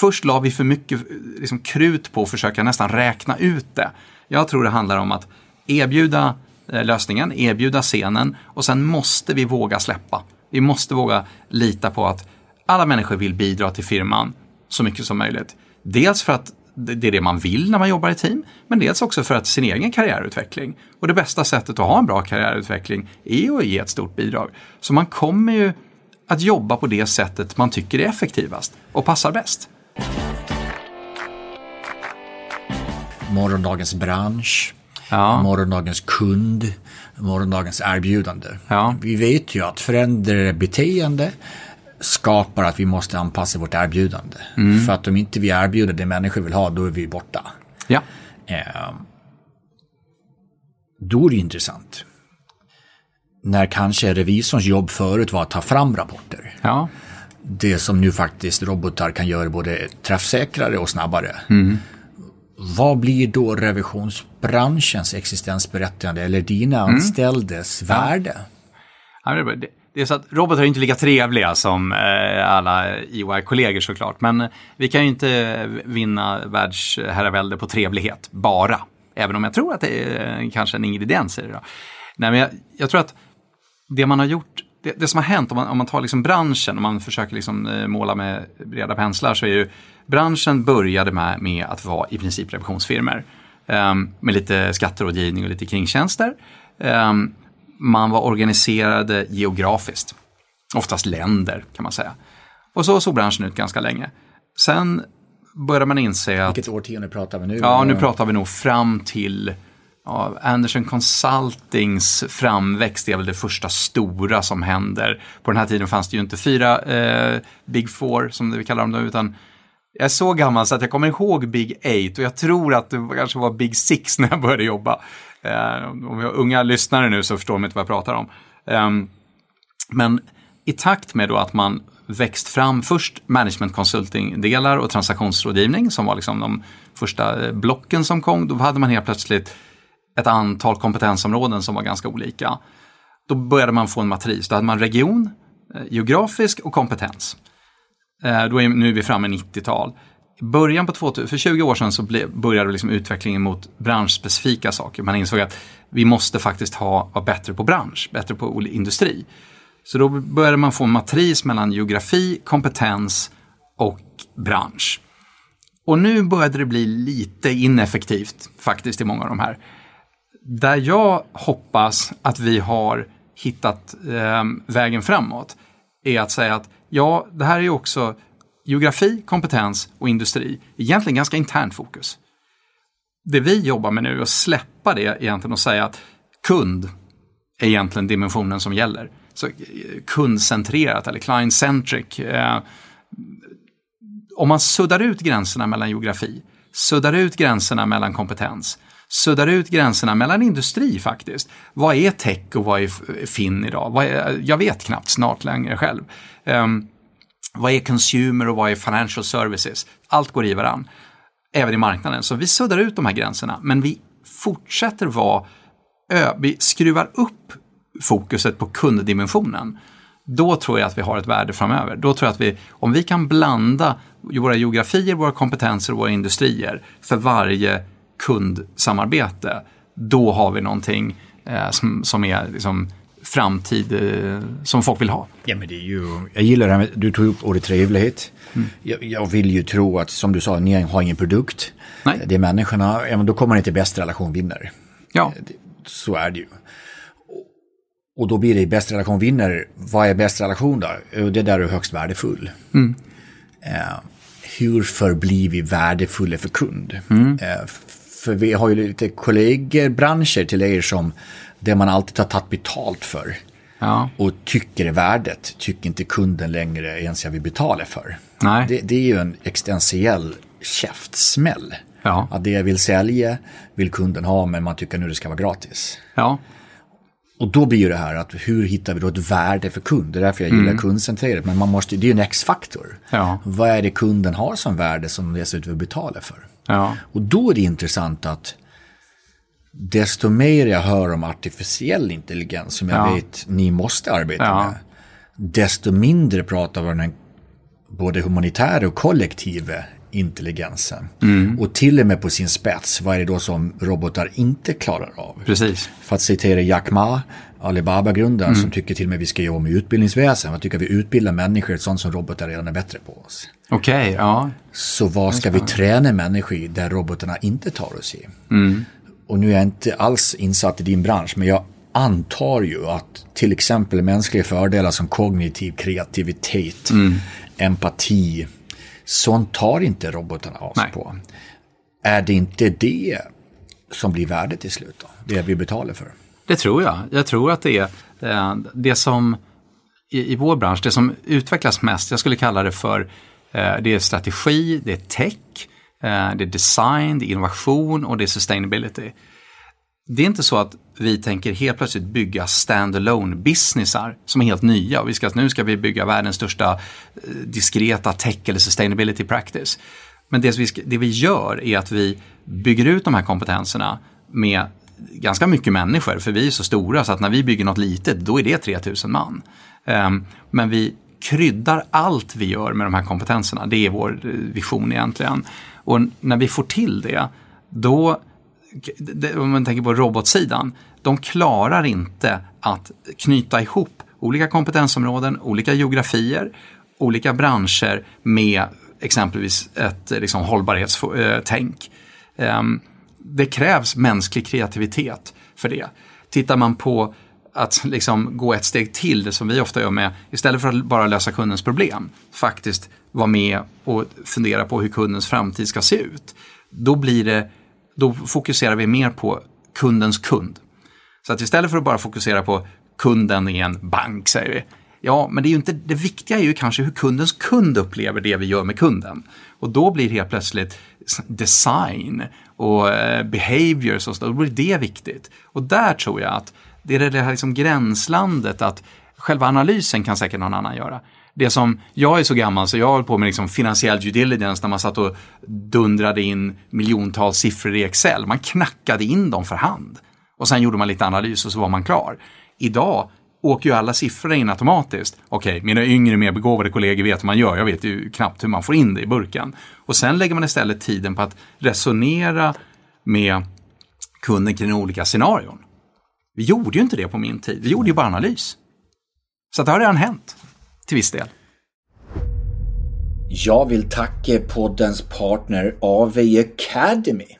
först la vi för mycket liksom, krut på att försöka nästan räkna ut det. Jag tror det handlar om att erbjuda eh, Eh, lösningen, erbjuda scenen och sen måste vi våga släppa. Vi måste våga lita på att alla människor vill bidra till firman så mycket som möjligt. Dels för att det är det man vill när man jobbar i team, men dels också för att sin egen karriärutveckling. Och det bästa sättet att ha en bra karriärutveckling är att ge ett stort bidrag. Så man kommer ju att jobba på det sättet man tycker är effektivast och passar bäst. Morgondagens bransch, Ja. morgondagens kund, morgondagens erbjudande. Ja. Vi vet ju att förändrade beteende skapar att vi måste anpassa vårt erbjudande. Mm. För att om inte vi erbjuder det människor vill ha, då är vi borta. Ja. Eh, då är det intressant. När kanske revisorns jobb förut var att ta fram rapporter. Ja. Det som nu faktiskt robotar kan göra både träffsäkrare och snabbare. Vad blir då revisionsbranschens existensberättigande eller dina anställdes värde? Ja, Det är så att robotar är inte lika trevliga som eh, alla EY-kollegor såklart. Men vi kan ju inte vinna världsherravälde på trevlighet bara. Även om jag tror att det är eh, kanske en ingrediens i det. Då. Nej, men jag, jag tror att det man har gjort, det, det som har hänt om man, om man tar liksom branschen, om man försöker liksom, eh, måla med breda penslar så är ju branschen började med, med att vara i princip revisionsfirmor. Ehm, med lite skatterådgivning och lite kringtjänster. Ehm, man var organiserade geografiskt. Oftast länder kan man säga. Och så såg branschen ut ganska länge. Sen började man inse att Vilket årtionde pratar vi nu? Ja, nu pratar vi nog fram till ja, Anderson Consultings framväxt är väl det första stora som händer. På den här tiden fanns det ju inte fyra eh, Big Four som vi kallar dem då, utan jag är så gammal så att jag kommer ihåg Big Eight och jag tror att det kanske var Big Six när jag började jobba. Eh, om vi har unga lyssnare nu så förstår de inte vad jag pratar om. Eh, men i takt med då att man växt fram först management consulting-delar och transaktionsrådgivning som var liksom de första eh, blocken som kom. Då hade man helt plötsligt ett antal kompetensområden som var ganska olika. Då började man få en matris. Då hade man region, eh, geografisk och kompetens. Eh, då är, nu är vi framme i 90-tal. I början på 2000, för 20 år sedan så ble, började liksom utvecklingen mot branschspecifika saker. Man insåg att vi måste faktiskt ha, vara bättre på bransch, bättre på industri. Så då började man få en matris mellan geografi, kompetens och bransch. Och nu började det bli lite ineffektivt faktiskt i många av de här. Där jag hoppas att vi har hittat eh, vägen framåt är att säga att ja, det här är också geografi, kompetens och industri. Egentligen ganska internt fokus. Det vi jobbar med nu är att släppa det egentligen och säga att kund är egentligen dimensionen som gäller. Så eh, kundcentrerat eller client-centric. Eh, om man suddar ut gränserna mellan geografi, suddar ut gränserna mellan kompetens, suddar ut gränserna mellan industri faktiskt. Vad är tech och vad är fin idag? Är, jag vet knappt snart längre själv. Um, vad är consumer och vad är financial services? Allt går i varann, även i marknaden. Så vi suddar ut de här gränserna, men vi fortsätter vara, vi skruvar upp fokuset på kunddimensionen. Då tror jag att vi har ett värde framöver. Då tror jag att vi, om vi kan blanda våra geografier, våra kompetenser och våra industrier för varje kundsamarbete, då har vi någonting eh, som, som är liksom framtid eh, som folk vill ha. Ja, men det är ju, jag gillar det här med, du tog upp ordet trevlighet. Mm. Jag, jag, vill ju tro att, som du sa, ni har ingen produkt. Nej. Det är människorna, ja, men då kommer till bäst relation vinner. Ja. Så är det ju. Och då blir det bäst relation vinner. Vad är bäst relation då? Det är där du är högst värdefull. Mm. Uh, hur förblir vi värdefulla för kund? Mm. Uh, för vi har ju lite kollegor, branscher till er som det man alltid har tagit betalt för. Ja. Och tycker är värdet, tycker inte kunden längre ens jag vill betala för. Nej. Det, det är ju en existentiell käftsmäll. Ja. Att det jag vill sälja vill kunden ha men man tycker nu det ska vara gratis. Ja. Och då blir det här att hur hittar vi då ett värde för kund? Det är därför jag gillar mm. kundcentrerat. Men man måste, det är ju en X-faktor. Ja. Vad är det kunden har som värde som de dessutom vill betala för? Ja. Och då är det intressant att desto mer jag hör om artificiell intelligens som jag ja. vet ni måste arbeta ja. med, desto mindre pratar vi om den både humanitära och kollektiva intelligensen. Mm. Och till och med på sin spets, vad är det då som robotar inte klarar av? Precis. För att citera Jack Ma, Alibaba-grundaren, mm. som tycker till och med vi ska jobba med utbildningsväsen. Vad tycker vi utbildar människor sånt som robotar redan är bättre på oss? Okej, okay, ja. Så vad ska vi träna människor där robotarna inte tar oss i? Mm. Och nu är jag inte alls insatt i din bransch, men jag antar ju att till exempel mänskliga fördelar som kognitiv kreativitet, mm. empati, sånt tar inte robotarna oss Nej. på. Är det inte det som blir värdet till slut då? Det vi betalar för? Det tror jag. Jag tror att det är eh, det som i, i vår bransch, det som utvecklas mest, jag skulle kalla det för eh, det är strategi, det är tech, eh, det är design, det är innovation och det är sustainability. Det är inte så att vi tänker helt plötsligt bygga standalone businessar som är helt nya. och Vi ska, nu ska vi bygga världens största diskreta tech eller sustainability practice. Men det vi, det vi gör är att vi bygger ut de här kompetenserna med ganska mycket människor, för vi är så stora så att när vi bygger något litet, då är det 3000 man. Ehm, men vi kryddar allt vi gör med de här kompetenserna, det är vår eh, vision egentligen. Och när vi får till det, då, om man tänker på robotsidan, de klarar inte att knyta ihop olika kompetensområden, olika geografier, olika branscher med exempelvis ett eh, liksom, hållbarhetstänk. Eh, ehm, det krävs mänsklig kreativitet för det. Tittar man på att liksom gå ett steg till, det som vi ofta gör med, istället för att bara lösa kundens problem, faktiskt vara med och fundera på hur kundens framtid ska se ut. Då, blir det, då fokuserar vi mer på kundens kund. Så att istället för att bara fokusera på kunden i en bank, säger vi, Ja, men det, är ju inte, det viktiga är ju kanske hur kundens kund upplever det vi gör med kunden. Och då blir helt plötsligt design och eh, behaviors och så, då blir det viktigt. Och där tror jag att det är det här liksom gränslandet att själva analysen kan säkert någon annan göra. Det som, jag är så gammal så jag höll på med liksom finansiell due diligence när man satt och dundrade in miljontals siffror i Excel. Man knackade in dem för hand. Och sen gjorde man lite analys och så var man klar. Idag åker ju alla siffror in automatiskt. Okej, okay, mina yngre mer begåvade kollegor vet hur man gör. Jag vet ju knappt hur man får in det i burken. Och sen lägger man istället tiden på att resonera med kunden kring olika scenarion. Vi gjorde ju inte det på min tid. Vi gjorde ju bara analys. Så det har redan hänt, till viss del. Jag vill tacka poddens partner AV Academy.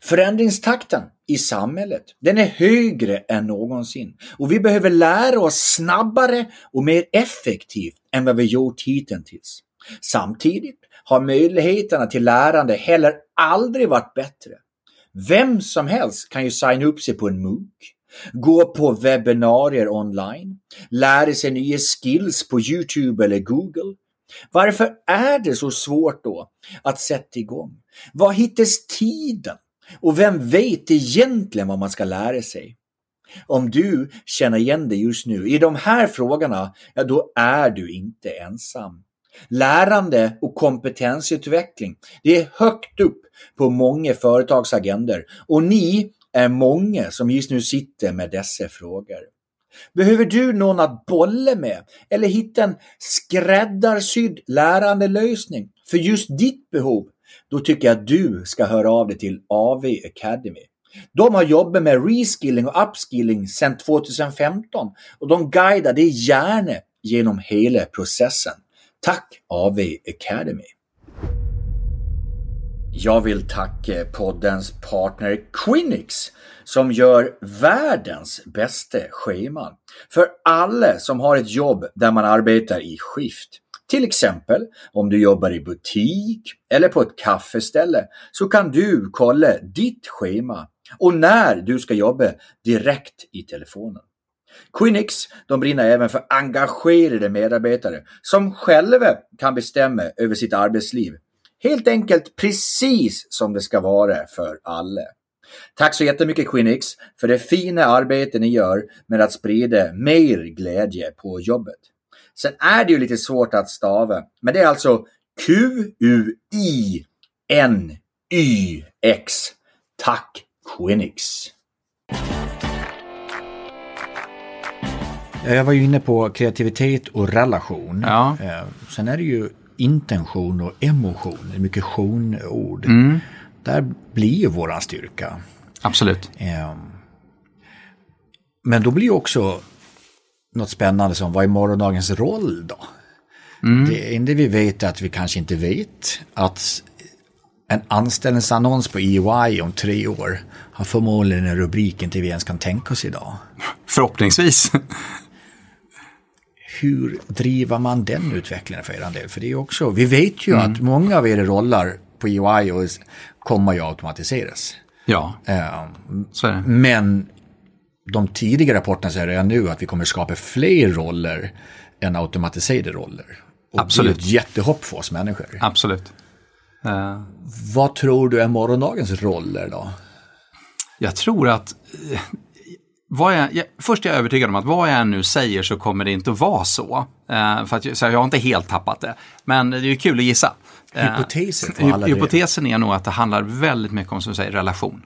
Förändringstakten i samhället, den är högre än någonsin och vi behöver lära oss snabbare och mer effektivt än vad vi gjort hittills. Samtidigt har möjligheterna till lärande heller aldrig varit bättre. Vem som helst kan ju signa upp sig på en MOOC, gå på webbinarier online, lära sig nya skills på Youtube eller Google. Varför är det så svårt då att sätta igång? Var hittas tiden? Och vem vet egentligen vad man ska lära sig? Om du känner igen dig just nu i de här frågorna, ja då är du inte ensam. Lärande och kompetensutveckling, det är högt upp på många företags agender och ni är många som just nu sitter med dessa frågor. Behöver du någon att bolla med eller hitta en skräddarsydd lärandelösning för just ditt behov? Då tycker jag att du ska höra av dig till AV Academy. De har jobbat med reskilling och upskilling sedan 2015 och de guidar dig gärna genom hela processen. Tack AV Academy! Jag vill tacka poddens partner Quinix som gör världens bästa scheman för alla som har ett jobb där man arbetar i skift. Till exempel om du jobbar i butik eller på ett kaffeställe så kan du kolla ditt schema och när du ska jobba direkt i telefonen. Quinix de brinner även för engagerade medarbetare som själva kan bestämma över sitt arbetsliv. Helt enkelt precis som det ska vara för alla. Tack så jättemycket Quinix för det fina arbete ni gör med att sprida mer glädje på jobbet. Sen är det ju lite svårt att stava, men det är alltså Q-U-I-N-Y-X. Tack Quinix! Jag var ju inne på kreativitet och relation. Ja. Eh, sen är det ju intention och emotion, mycket ord. Mm. Där blir ju våran styrka. Absolut. Ehm, men då blir ju också något spännande som vad är morgondagens roll då? Mm. Det enda vi vet är att vi kanske inte vet att en anställningsannons på EY om tre år har förmodligen en rubrik inte vi ens kan tänka oss idag. Förhoppningsvis. Hur driver man den utvecklingen för er del? För det är också, vi vet ju mm. att många av era roller på EY kommer ju automatiseras. Ja, um, så är det. Men de tidiga rapporterna säger redan nu att vi kommer skapa fler roller än automatiserade roller. Och Absolut. Det är ett jättehopp för oss människor. Absolut. Uh, Vad tror du är morgondagens roller då? Jag tror att eh, vad jag, jag, först är jag övertygad om att vad jag nu säger så kommer det inte att vara så. Uh, för att, så jag har inte helt tappat det. Men det är ju kul att gissa. Hypotesen, uh, hypotesen är nog att det handlar väldigt mycket om som säger relation.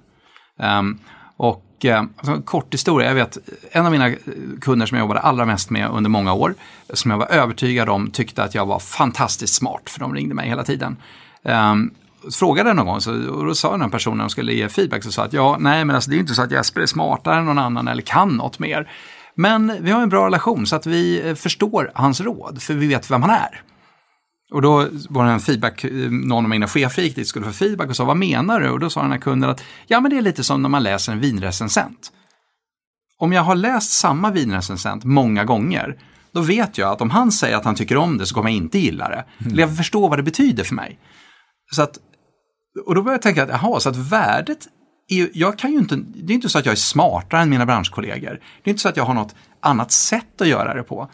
Um, och eh, alltså, kort historia, jag vet en av mina kunder som jag jobbade allra mest med under många år, som jag var övertygad om tyckte att jag var fantastiskt smart, för de ringde mig hela tiden. Um, frågade någon gång så, och då sa den här personen de skulle ge feedback så sa att ja, nej men alltså det är inte så att Jesper är smartare än någon annan eller kan något mer. Men vi har en bra relation så att vi eh, förstår hans råd för vi vet vem han är. Och då var det en feedback, eh, någon av mina chefer gick dit skulle få feedback och sa vad menar du? Och då sa den här kunden att ja men det är lite som när man läser en vinrecensent. Om jag har läst samma vinrecensent många gånger då vet jag att om han säger att han tycker om det så kommer jag inte gilla det. Mm. Eller jag förstår vad det betyder för mig. Så att, och då började jag tänka att jaha, så att värdet är, jag kan ju inte, det är inte så att jag är smartare än mina branschkollegor. Det är inte så att jag har något annat sätt att göra det på.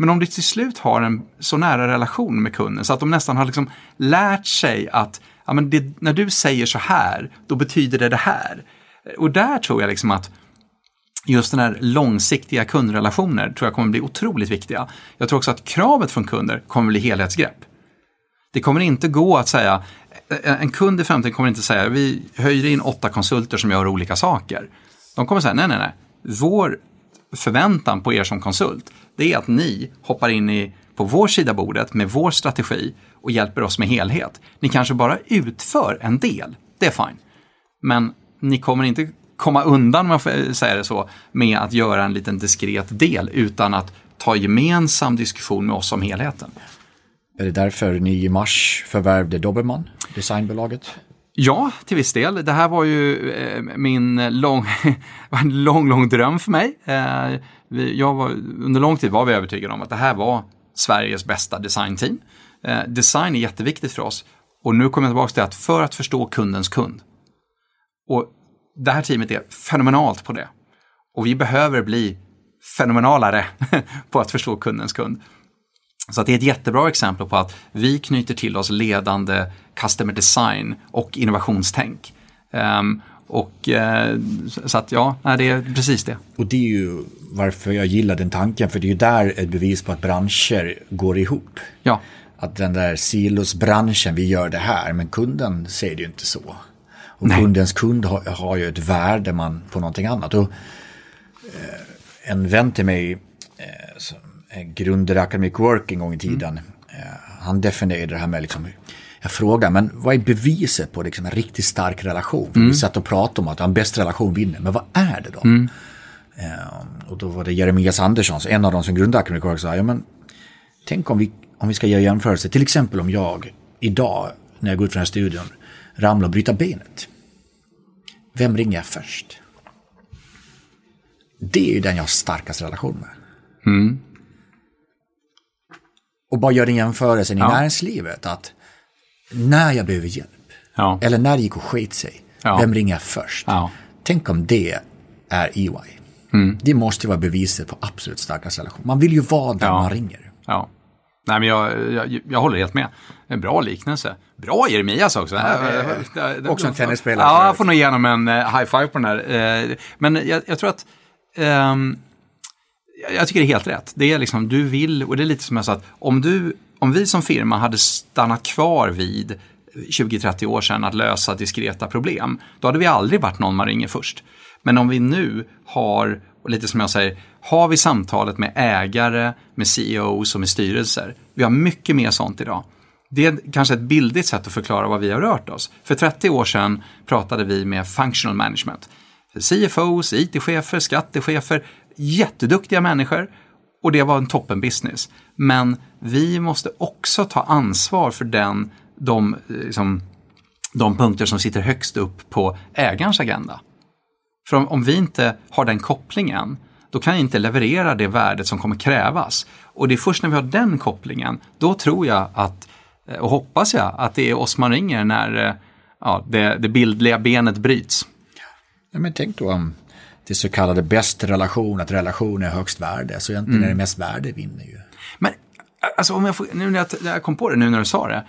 Men om du till slut har en så nära relation med kunden så att de nästan har liksom lärt sig att ja, men det, när du säger så här, då betyder det det här. Och där tror jag liksom att just den här långsiktiga kundrelationer tror jag kommer bli otroligt viktiga. Jag tror också att kravet från kunder kommer bli helhetsgrepp. Det kommer inte gå att säga, en kund i framtiden kommer inte säga, vi höjer in åtta konsulter som gör olika saker. De kommer säga, nej, nej, nej, vår förväntan på er som konsult, det är att ni hoppar in i, på vår sida bordet med vår strategi och hjälper oss med helhet. Ni kanske bara utför en del, det är fine. Men ni kommer inte komma undan, om jag får säga det så, med att göra en liten diskret del utan att ta gemensam diskussion med oss om helheten. Är det därför ni i mars förvärvde Dobermann, designbolaget? Ja, till viss del. Det här var ju eh, min lång, lång, lång dröm för mig. Vi, jag var, under lång tid var vi övertygade om att det här var Sveriges bästa designteam. Eh, design är jätteviktigt för oss. Och nu kommer jag tillbaka till att för att förstå kundens kund. Och det här teamet är fenomenalt på det. Och vi behöver bli fenomenalare på att förstå kundens kund. Så det är ett jättebra exempel på att vi knyter till oss ledande customer design och innovationstänk. Um, och uh, så att ja, det är precis det. Och det är ju varför jag gillar den tanken, för det är ju där ett bevis på att branscher går ihop. Ja. Att den där silosbranschen, vi gör det här, men kunden ser det ju inte så. Och Nej. kundens kund har, har, ju ett värde man, på någonting annat. Och, eh, en vän till mig eh, som grundade Academic Work en gång i tiden, mm. eh, han definierade det här med liksom, jag frågar, men vad är beviset på liksom en riktigt stark relation? För mm. Vi satt och pratade om att en bäst relation vinner, men vad är det då? Mm. Eh, och då var det Jeremias Andersson, en av de som grundade Academic sa, ja men tänk om vi, om vi ska göra jämförelse, till exempel om jag idag, när jag går ut från den här studion, ramlar och bryter benet. Vem ringer jag först? Det är ju den jag har starkast relation med. Mm. Och bara gör den jämförelsen i ja. näringslivet att när jag behöver hjälp, ja. eller när det gick och skit sig, ja. vem ringer jag först? Tänk om det är EY. Mm. Det måste vara beviset på absolut starkast relation. Man vill ju vara där man ringer. Ja. Nej, men jag, jag, jag håller helt med. En bra liknelse. Bra Jeremias också. Ja, också en tennisspelare. Ja, jag får nog ge honom en uh, high five på den här. Uh, men jag, jag, tror att um, jag tycker det är helt rätt. Det är liksom, du vill, och det är lite som jag sa, att om, du, om vi som firma hade stannat kvar vid 20-30 år sedan att lösa diskreta problem, då hade vi aldrig varit någon man ringer först. Men om vi nu har, och lite som jag säger, har vi samtalet med ägare, med CEOs och med styrelser. Vi har mycket mer sånt idag. Det är kanske ett bildigt sätt att förklara vad vi har rört oss. För 30 år sedan pratade vi med functional management. CFOs, IT-chefer, skattechefer, jätteduktiga människor och det var en toppenbusiness. Men vi måste också ta ansvar för den, de, eh, liksom, de punkter som sitter högst upp på ägarens agenda. För om, om vi inte har den kopplingen, då kan jag inte leverera det värdet som kommer krävas. Och det är först när vi har den kopplingen, då tror jag att, eh, och hoppas jag, att det är oss man ringer när eh, ja, det, det bildliga benet bryts. Ja, men tänk då om det så kallade bäst relation, att relation är högst värde. Så egentligen mm. är det mest värde vinner ju. Men alltså om jag får, nu när jag, jag kom på det nu när du sa det.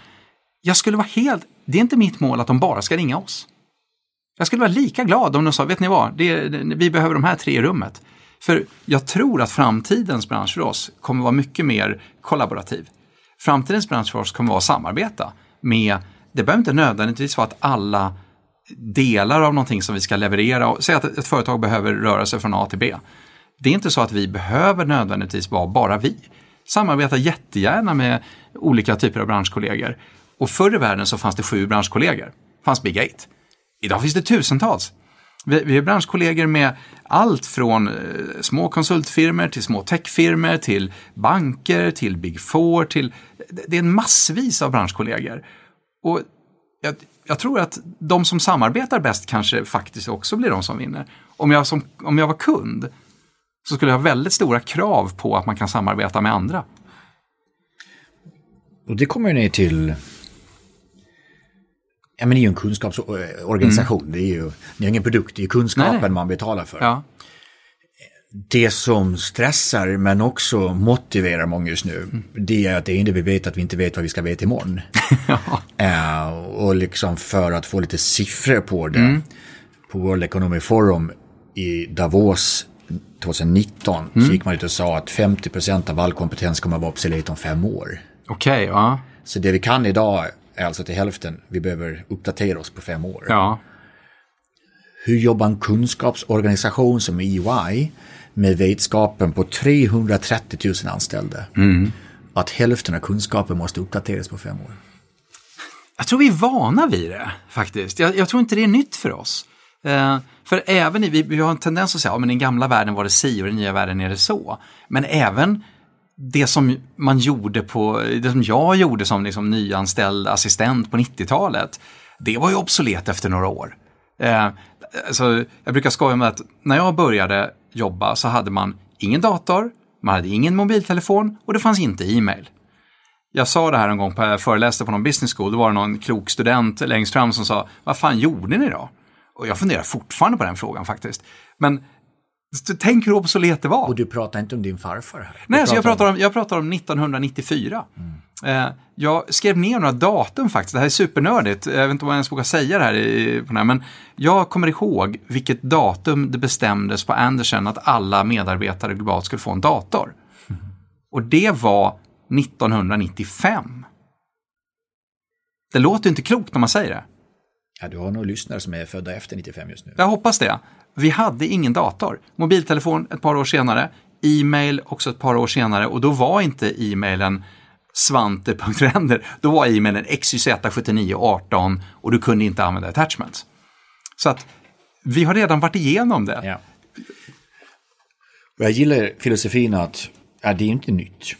Jag skulle vara helt, det är inte mitt mål att de bara ska ringa oss. Jag skulle vara lika glad om de sa, vet ni vad, det, vi behöver de här tre i rummet. För jag tror att framtidens bransch för oss kommer vara mycket mer kollaborativ. Framtidens bransch för oss kommer vara att samarbeta med, det behöver inte nödvändigtvis vara att alla delar av någonting som vi ska leverera. Säg att ett företag behöver röra sig från A till B. Det är inte så att vi behöver nödvändigtvis vara bara vi. Samarbeta jättegärna med olika typer av branschkollegor. Och förr i världen så fanns det sju branschkollegor. Det fanns Big Eight. Idag finns det tusentals. Vi, vi är branschkollegor med allt från eh, små konsultfirmor till små techfirmor till banker till Big Four till... Det är en massvis av branschkollegor. Och jag, jag tror att de som samarbetar bäst kanske faktiskt också blir de som vinner. Om jag, som, om jag var kund så skulle jag ha väldigt stora krav på att man kan samarbeta med andra. Och det kommer ner till Ja, men det är ju en kunskapsorganisation. Mm. Det är ju det är ingen produkt, det är kunskapen nej, nej. man betalar för. Ja. Det som stressar men också motiverar många just nu, mm. det är att det enda vi vet att vi inte vet vad vi ska veta imorgon. ja. uh, och liksom för att få lite siffror på det, mm. på World Economic Forum i Davos 2019 mm. så gick man ut och sa att 50% av all kompetens kommer att vara obsolet om fem år. Okej, okay, ja. Så det vi kan idag är alltså till hälften. Vi behöver uppdatera oss på fem år. Ja. Hur jobbar en kunskapsorganisation som EY med vetskapen på 330 000 anställda? Mm. Att hälften av kunskapen måste uppdateras på fem år. Jag tror vi är vana vid det faktiskt. Jag, jag tror inte det är nytt för oss. Eh, för även i, vi, vi, har en tendens att säga, att ja, den gamla världen var det si och den nya världen är det så. Men även det som man gjorde på, det som jag gjorde som liksom nyanställd assistent på 90-talet, det var ju obsolet efter några år. Eh, alltså, jag brukar skoja med att när jag började jobba så hade man ingen dator, man hade ingen mobiltelefon och det fanns inte e-mail. Jag sa det här en gång, på, jag föreläste på någon business school, då var det någon klok student längst fram som sa, vad fan gjorde ni då? Och jag funderar fortfarande på den frågan faktiskt. Men tänk hur obsolet det var. Och du pratar inte om din farfar här? Nej, pratar jag, pratar om, jag pratar om 1994. Mm. Eh, jag skrev ner några datum faktiskt, det här är supernördigt, jag vet inte om jag ens vågar säga det här, i, på här men jag kommer ihåg vilket datum det bestämdes på Andersen att alla medarbetare globalt skulle få en dator. Mm. Och det var 1995. Det låter inte klokt när man säger det. Ja, du har nog lyssnare som är födda efter 95 just nu. Jag hoppas det. Vi hade ingen dator. Mobiltelefon ett par år senare, e-mail också ett par år senare och då var inte e-mailen svante.render, då var e-mailen xyz7918 och du kunde inte använda attachments. Så att vi har redan varit igenom det. Ja. Jag gillar filosofin att ja, det är inte nytt.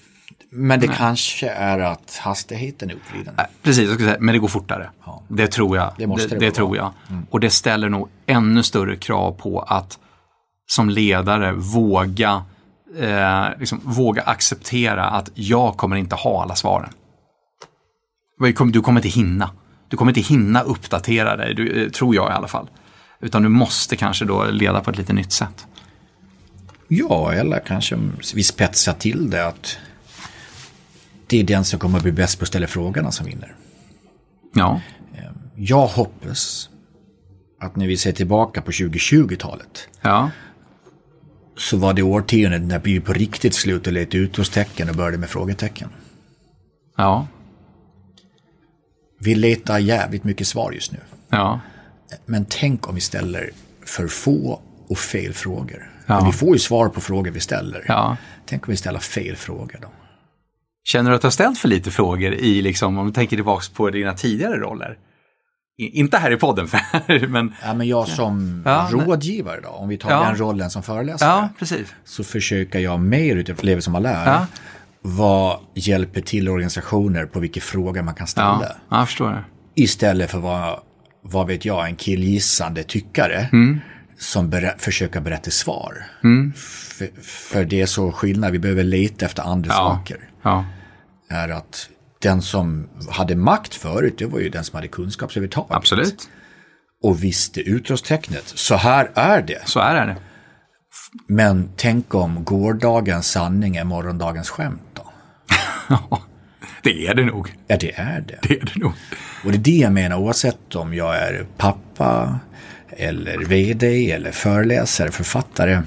Men det Nej. kanske är att hastigheten är uppvriden. Precis, jag säga, men det går fortare. Ja. Det tror jag. Det, måste det, det, det tror jag. Mm. Och det ställer nog ännu större krav på att som ledare våga, eh, liksom, våga acceptera att jag kommer inte ha alla svaren. Du kommer inte hinna. Du kommer inte hinna uppdatera dig, du, eh, tror jag i alla fall. Utan du måste kanske då leda på ett lite nytt sätt. Ja, eller kanske vi spetsar till det att det är den som kommer att bli bäst på att ställa frågorna som vinner. Ja. Ehm, jag hoppas att när vi ser tillbaka på 2020-talet ja. Så var det årtiondet när vi på riktigt slutade leta utropstecken och började med frågetecken. Ja. Vi letar jävligt mycket svar just nu. Ja. Men tänk om vi ställer för få och fel frågor. Ja. vi får ju svar på frågor vi ställer. Ja. Tänk om vi ställer fel frågor då. Känner du att du har ställt för lite frågor i, liksom, om du tänker tillbaka på dina tidigare roller? Inte här i podden, för, men... Ja, men jag som ja, rådgivare då, om vi tar ja. den rollen som föreläsare. Ja. Så försöker jag mer utifrån lever som man lär. Ja. Vad hjälper till organisationer på vilka frågor man kan ställa. Ja, jag. Istället för vad, vad vet jag, en killgissande tyckare. Mm. Som ber försöker berätta svar. Mm. För, för, det är så skillnad, vi behöver leta efter andra saker. Är att den som hade makt förut, det var ju den som hade kunskapsövertag. Absolut. Och visste utropstecknet. Så här är det. Så här är det. Men tänk om gårdagens sanning är morgondagens skämt då? Ja, det är det nog. Ja, det är det. Det är det nog. Och det är det jag menar, oavsett om jag är pappa eller vd eller föreläsare, författare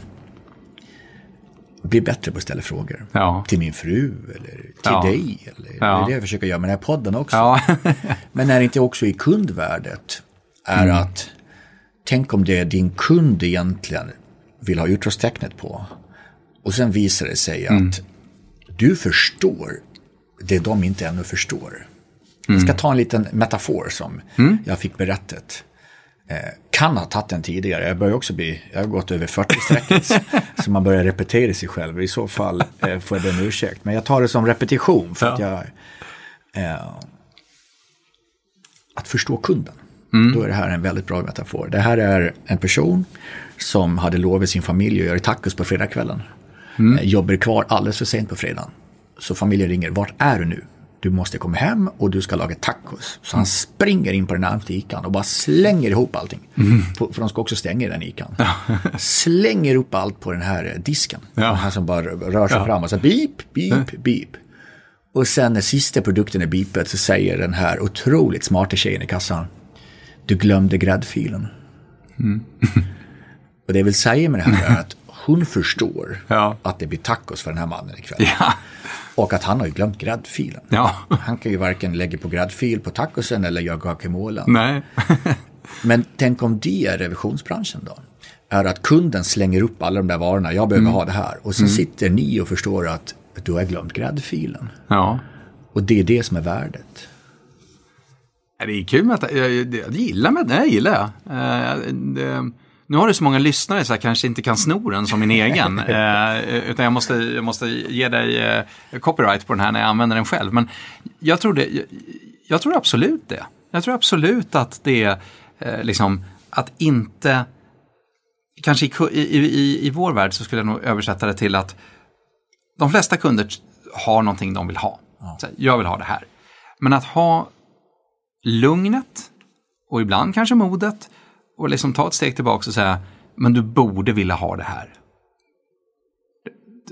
bli bättre på att ställa frågor. Ja. Till min fru eller till ja. dig. Eller, ja. Det är det jag försöker göra med den här podden också. Men är det inte också i kundvärdet är mm. att tänk om det är din kund egentligen vill ha utropstecknet på. Och sen visar det sig mm. att du förstår det de inte ännu förstår. Mm. Jag ska ta en liten metafor som mm. jag fick berättat. Eh, kan ha tagit den tidigare. Jag börjar också bli, jag har gått över 40-strecket. så man börjar repetera sig själv. I så fall eh, får jag be om ursäkt. Men jag tar det som repetition. för ja. att jag... Eh, att förstå kunden. Mm. Då är det här en väldigt bra metafor. Det här är en person som hade lovat sin familj att göra tacos på fredagskvällen. Mm. Eh, jobbar kvar alldeles för sent på fredagen. Så familjen ringer, vart är du nu? Du måste komma hem och du ska laga tacos. Så han springer in på den närmaste ikan och bara slänger ihop allting. Mm. För de ska också stänga den ikan. slänger upp allt på den här disken. Ja. Han som bara rör sig ja. fram och så beep, beep, beep. Och sen när sista produkten är beepet så säger den här otroligt smarta tjejen i kassan. Du glömde gräddfilen. Mm. och det jag vill säga med det här är att hon förstår Ja. att det blir tacos för den här mannen ikväll. Ja. Och att han har ju glömt gräddfilen. Ja. Han kan ju varken lägga på gräddfil på tacosen eller göra guacamolen. Nej. Men tänk om det är revisionsbranschen då? Är att kunden slänger upp alla de där varorna, jag behöver ha det här. Och sen sitter ni och förstår att du har glömt gräddfilen. Ja. Och det är det som är värdet. Det är kul med att jag, jag, jag gillar med det, jag gillar jag. Nu har du så många lyssnare så jag kanske inte kan sno den som min egen. eh, utan jag måste, jag måste ge dig eh, copyright på den här när jag använder den själv. Men jag tror, det, jag, jag tror absolut det. Jag tror absolut att det är eh, liksom att inte kanske i, i, i, i vår värld så skulle jag nog översätta det till att de flesta kunder har någonting de vill ha. Så jag vill ha det här. Men att ha lugnet och ibland kanske modet och liksom ta ett steg tillbaka och säga men du borde vilja ha det här.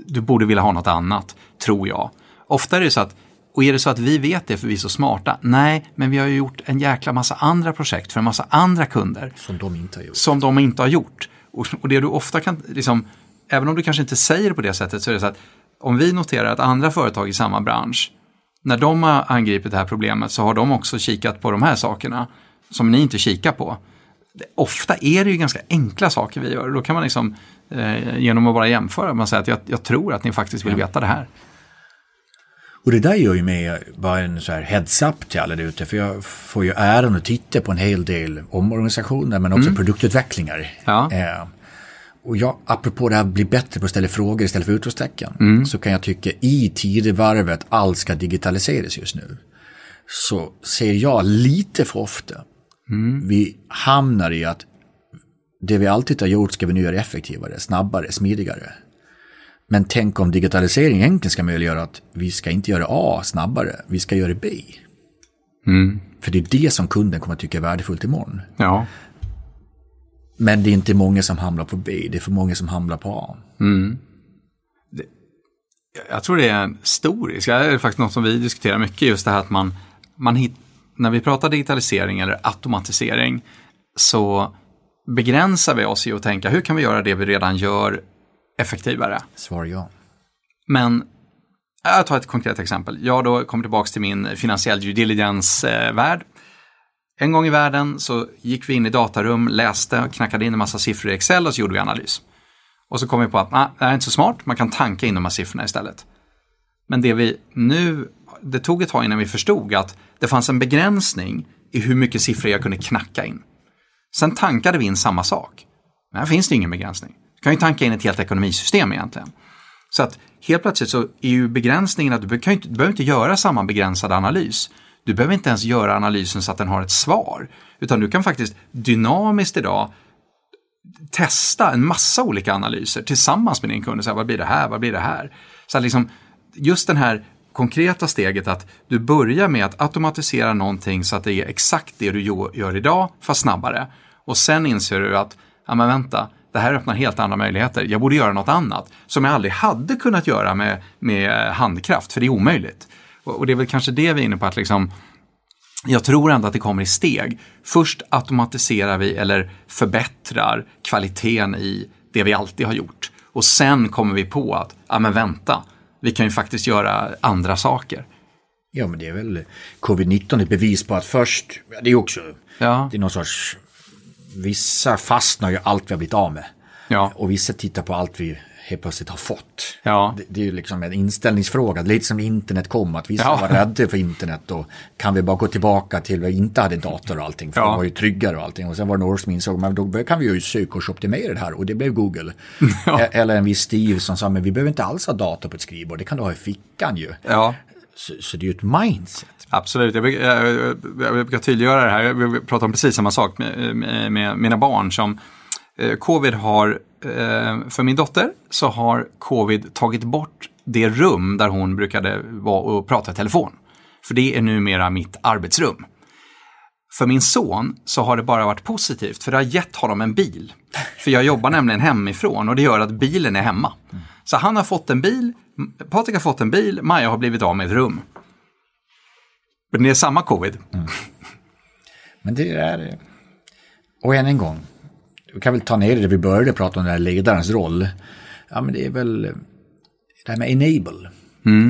Du borde vilja ha något annat, tror jag. Ofta är det så att, och är det så att vi vet det för vi är så smarta? Nej, men vi har ju gjort en jäkla massa andra projekt för en massa andra kunder Som de inte har gjort. som de inte har gjort. Och, och det du ofta kan, liksom, även om du kanske inte säger det på det sättet, så är det så att om vi noterar att andra företag i samma bransch, när de har angripit det här problemet så har de också kikat på de här sakerna som ni inte kikar på. Ofta är det ju ganska enkla saker vi gör. Då kan man liksom, eh, genom att bara jämföra, man säger att jag, jag tror att ni faktiskt vill veta det här. Och det där gör ju mig bara en så här heads-up till alla där ute. För jag får ju äran att titta på en hel del omorganisationer men också produktutvecklingar. Ja. Eh, och jag, apropå det här bli bättre på att ställa frågor istället för utropstecken. Så kan jag tycka i tidevarvet allt ska digitaliseras just nu. Så ser jag lite för ofta. Vi hamnar i att det vi alltid har gjort ska vi nu göra effektivare, snabbare, smidigare. Men tänk om digitalisering egentligen ska möjliggöra att vi ska inte göra A snabbare, vi ska göra B. För det är det som kunden kommer att tycka är värdefullt imorgon. Ja. Men det är inte många som hamnar på B, det är för många som hamnar på A. Jag tror det är en stor risk. Det är faktiskt något som vi diskuterar mycket, just det här att man, man hit, när vi pratar digitalisering eller automatisering så begränsar vi oss i att tänka hur kan vi göra det vi redan gör effektivare. Svar ja. Men jag tar ett konkret exempel. Jag då kommer tillbaka till min finansiell due diligence-värld. En gång i världen så gick vi in i datarum, läste och knackade in en massa siffror i Excel och så gjorde vi analys. Och så kom vi på att nej, det här är inte så smart, man kan tanka in de här siffrorna istället. Men det vi nu, det tog ett tag innan vi förstod att det fanns en begränsning i hur mycket siffror jag kunde knacka in. Sen tankade vi in samma sak. Men här finns det ingen begränsning. Du kan ju tanka in ett helt ekonomisystem egentligen. Så att helt plötsligt så är ju begränsningen att du, kan inte, du behöver inte göra samma begränsade analys. Du behöver inte ens göra analysen så att den har ett svar. Utan du kan faktiskt dynamiskt idag testa en massa olika analyser tillsammans med din kund. och säga, Vad blir det här? Vad blir det här? Så att liksom, just den här konkreta steget att du börjar med att automatisera någonting så att det är exakt det du gör idag, fast snabbare. Och sen inser du att, ja men vänta, det här öppnar helt andra möjligheter. Jag borde göra något annat som jag aldrig hade kunnat göra med, med handkraft, för det är omöjligt. Och, och det är väl kanske det vi är inne på, att liksom, jag tror ändå att det kommer i steg. Först automatiserar vi eller förbättrar kvaliteten i det vi alltid har gjort. Och sen kommer vi på att, ja men vänta, vi kan ju faktiskt göra andra saker. Ja, men det är väl covid-19 ett bevis på att först, ja, det är också, Ja. det är någon sorts, vissa fastnar ju allt vi har blivit av med. Ja. Och vissa tittar på allt vi helt plötsligt har fått. Ja. Det, det är ju liksom en inställningsfråga, lite som internet kom, att vissa Ja. var rädda för internet och kan vi bara gå tillbaka till vi inte hade dator och allting, för Ja. det var ju tryggare och allting. Och sen var det några som insåg, men då kan vi ju sökordsoptimera det här och det blev Google. E- Eller en viss Steve som sa, men vi behöver inte alls ha dator på ett skrivbord, det kan du ha i fickan ju. Ja, Så, så det är ju ett mindset. Absolut, jag jag, jag, jag brukar tydliggöra det här. Jag pratar om precis samma sak med, med, med mina barn som Eh, covid har, eh, för min dotter så har covid tagit bort det rum där hon brukade vara och prata i telefon. För det är numera mitt arbetsrum. För min son så har det bara varit positivt, för det har gett honom en bil. För jag jobbar nämligen hemifrån och det gör att bilen är hemma. Så han har fått en bil, Patrik har fått en bil, Maja har blivit av med ett rum. Men det är samma covid. Mm. Men det är... Och än en gång, vi kan väl ta ner det där vi började prata om, den här ledarens roll. Ja, men det är väl det här med enable.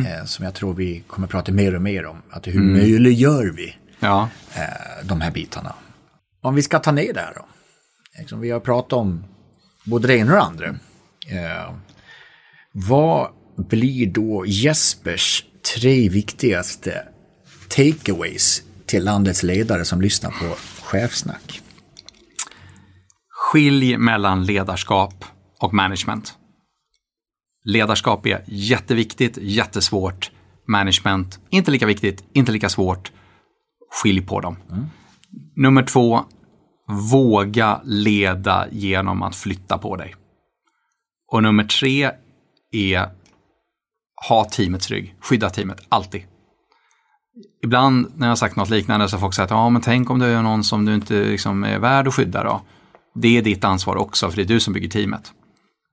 Eh, som jag tror vi kommer prata mer och mer om. Att hur möjliggör vi Ja. eh, de här bitarna? Om vi ska ta ner det här då. Liksom, vi har pratat om både det ena och det andra. Eh, vad blir då Jespers tre viktigaste takeaways till landets ledare som lyssnar på chefsnack? Skilj mellan ledarskap och management. Ledarskap är jätteviktigt, jättesvårt. Management, inte lika viktigt, inte lika svårt. Skilj på dem. Nummer två, våga leda genom att flytta på dig. Och nummer tre är ha teamets rygg, skydda teamet, alltid. Ibland när jag har sagt något liknande så har folk sagt, ja men tänk om du är någon som du inte liksom är värd att skydda då. Det är ditt ansvar också, för det är du som bygger teamet.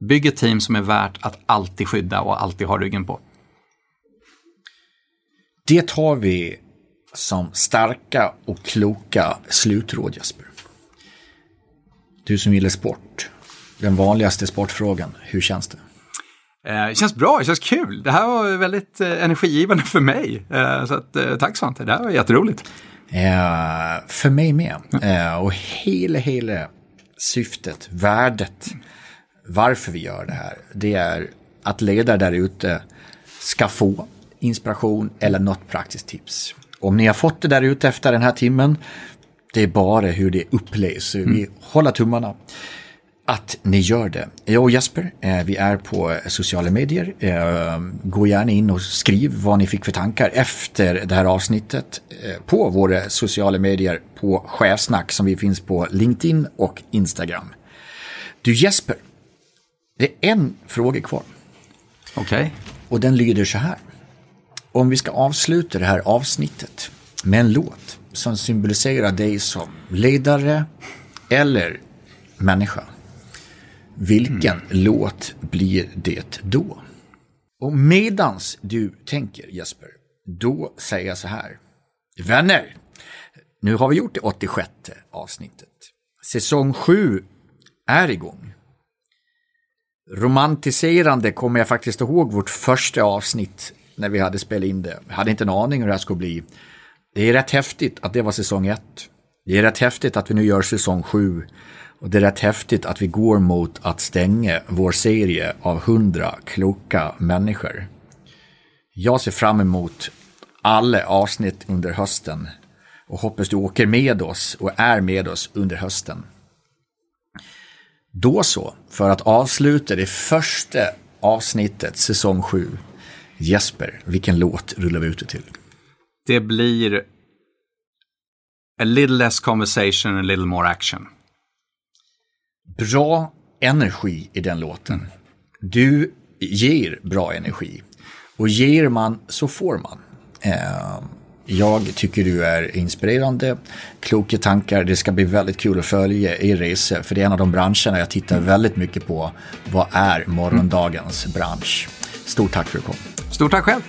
Bygg ett team som är värt att alltid skydda och alltid ha ryggen på. Det har vi som starka och kloka slutråd Jesper. Du som gillar sport, den vanligaste sportfrågan, hur känns det? Eh, Det känns bra, det känns kul. Det här var väldigt eh, energigivande för mig. Eh, Så att, tack Svante, det här var jätteroligt. Eh, för mig med. Eh, och hela, hela syftet, värdet, varför vi gör det här, det är att ledare där ute ska få inspiration eller något praktiskt tips. Om ni har fått det där ute efter den här timmen, det är bara hur det upplevs. Vi håller tummarna att ni gör det. Jag och Jesper, eh, vi är på sociala medier. Eh, gå gärna in och skriv vad ni fick för tankar efter det här avsnittet eh, på våra sociala medier på Chefsnack som vi finns på LinkedIn och Instagram. Du Jesper, det är en fråga kvar Okej. och den lyder så här. Om vi ska avsluta det här avsnittet med en låt som symboliserar dig som ledare eller människa. Vilken låt blir det då? Och medans du tänker Jesper, då säger jag så här. Vänner, nu har vi gjort det 86 avsnittet. Säsong 7 är igång. Romantiserande kommer jag faktiskt ihåg vårt första avsnitt när vi hade spelat in det. Jag hade inte en aning hur det här skulle bli. Det är rätt häftigt att det var säsong 1. Det är rätt häftigt att vi nu gör säsong 7. Och det är rätt häftigt att vi går mot att stänga vår serie av 100 kloka människor. Jag ser fram emot alla avsnitt under hösten och hoppas du åker med oss och är med oss under hösten. Då så, för att avsluta det första avsnittet, säsong 7. Jesper, vilken låt rullar vi ut det till? Det blir a little less conversation, a little more action. Bra energi i den låten. Du ger bra energi. Och ger man så får man. Eh, jag tycker du är inspirerande, kloka tankar. Det ska bli väldigt kul att följa er resa. För det är en av de branscherna jag tittar väldigt mycket på. Vad är morgondagens bransch? Stort tack för att du kom. Stort tack själv!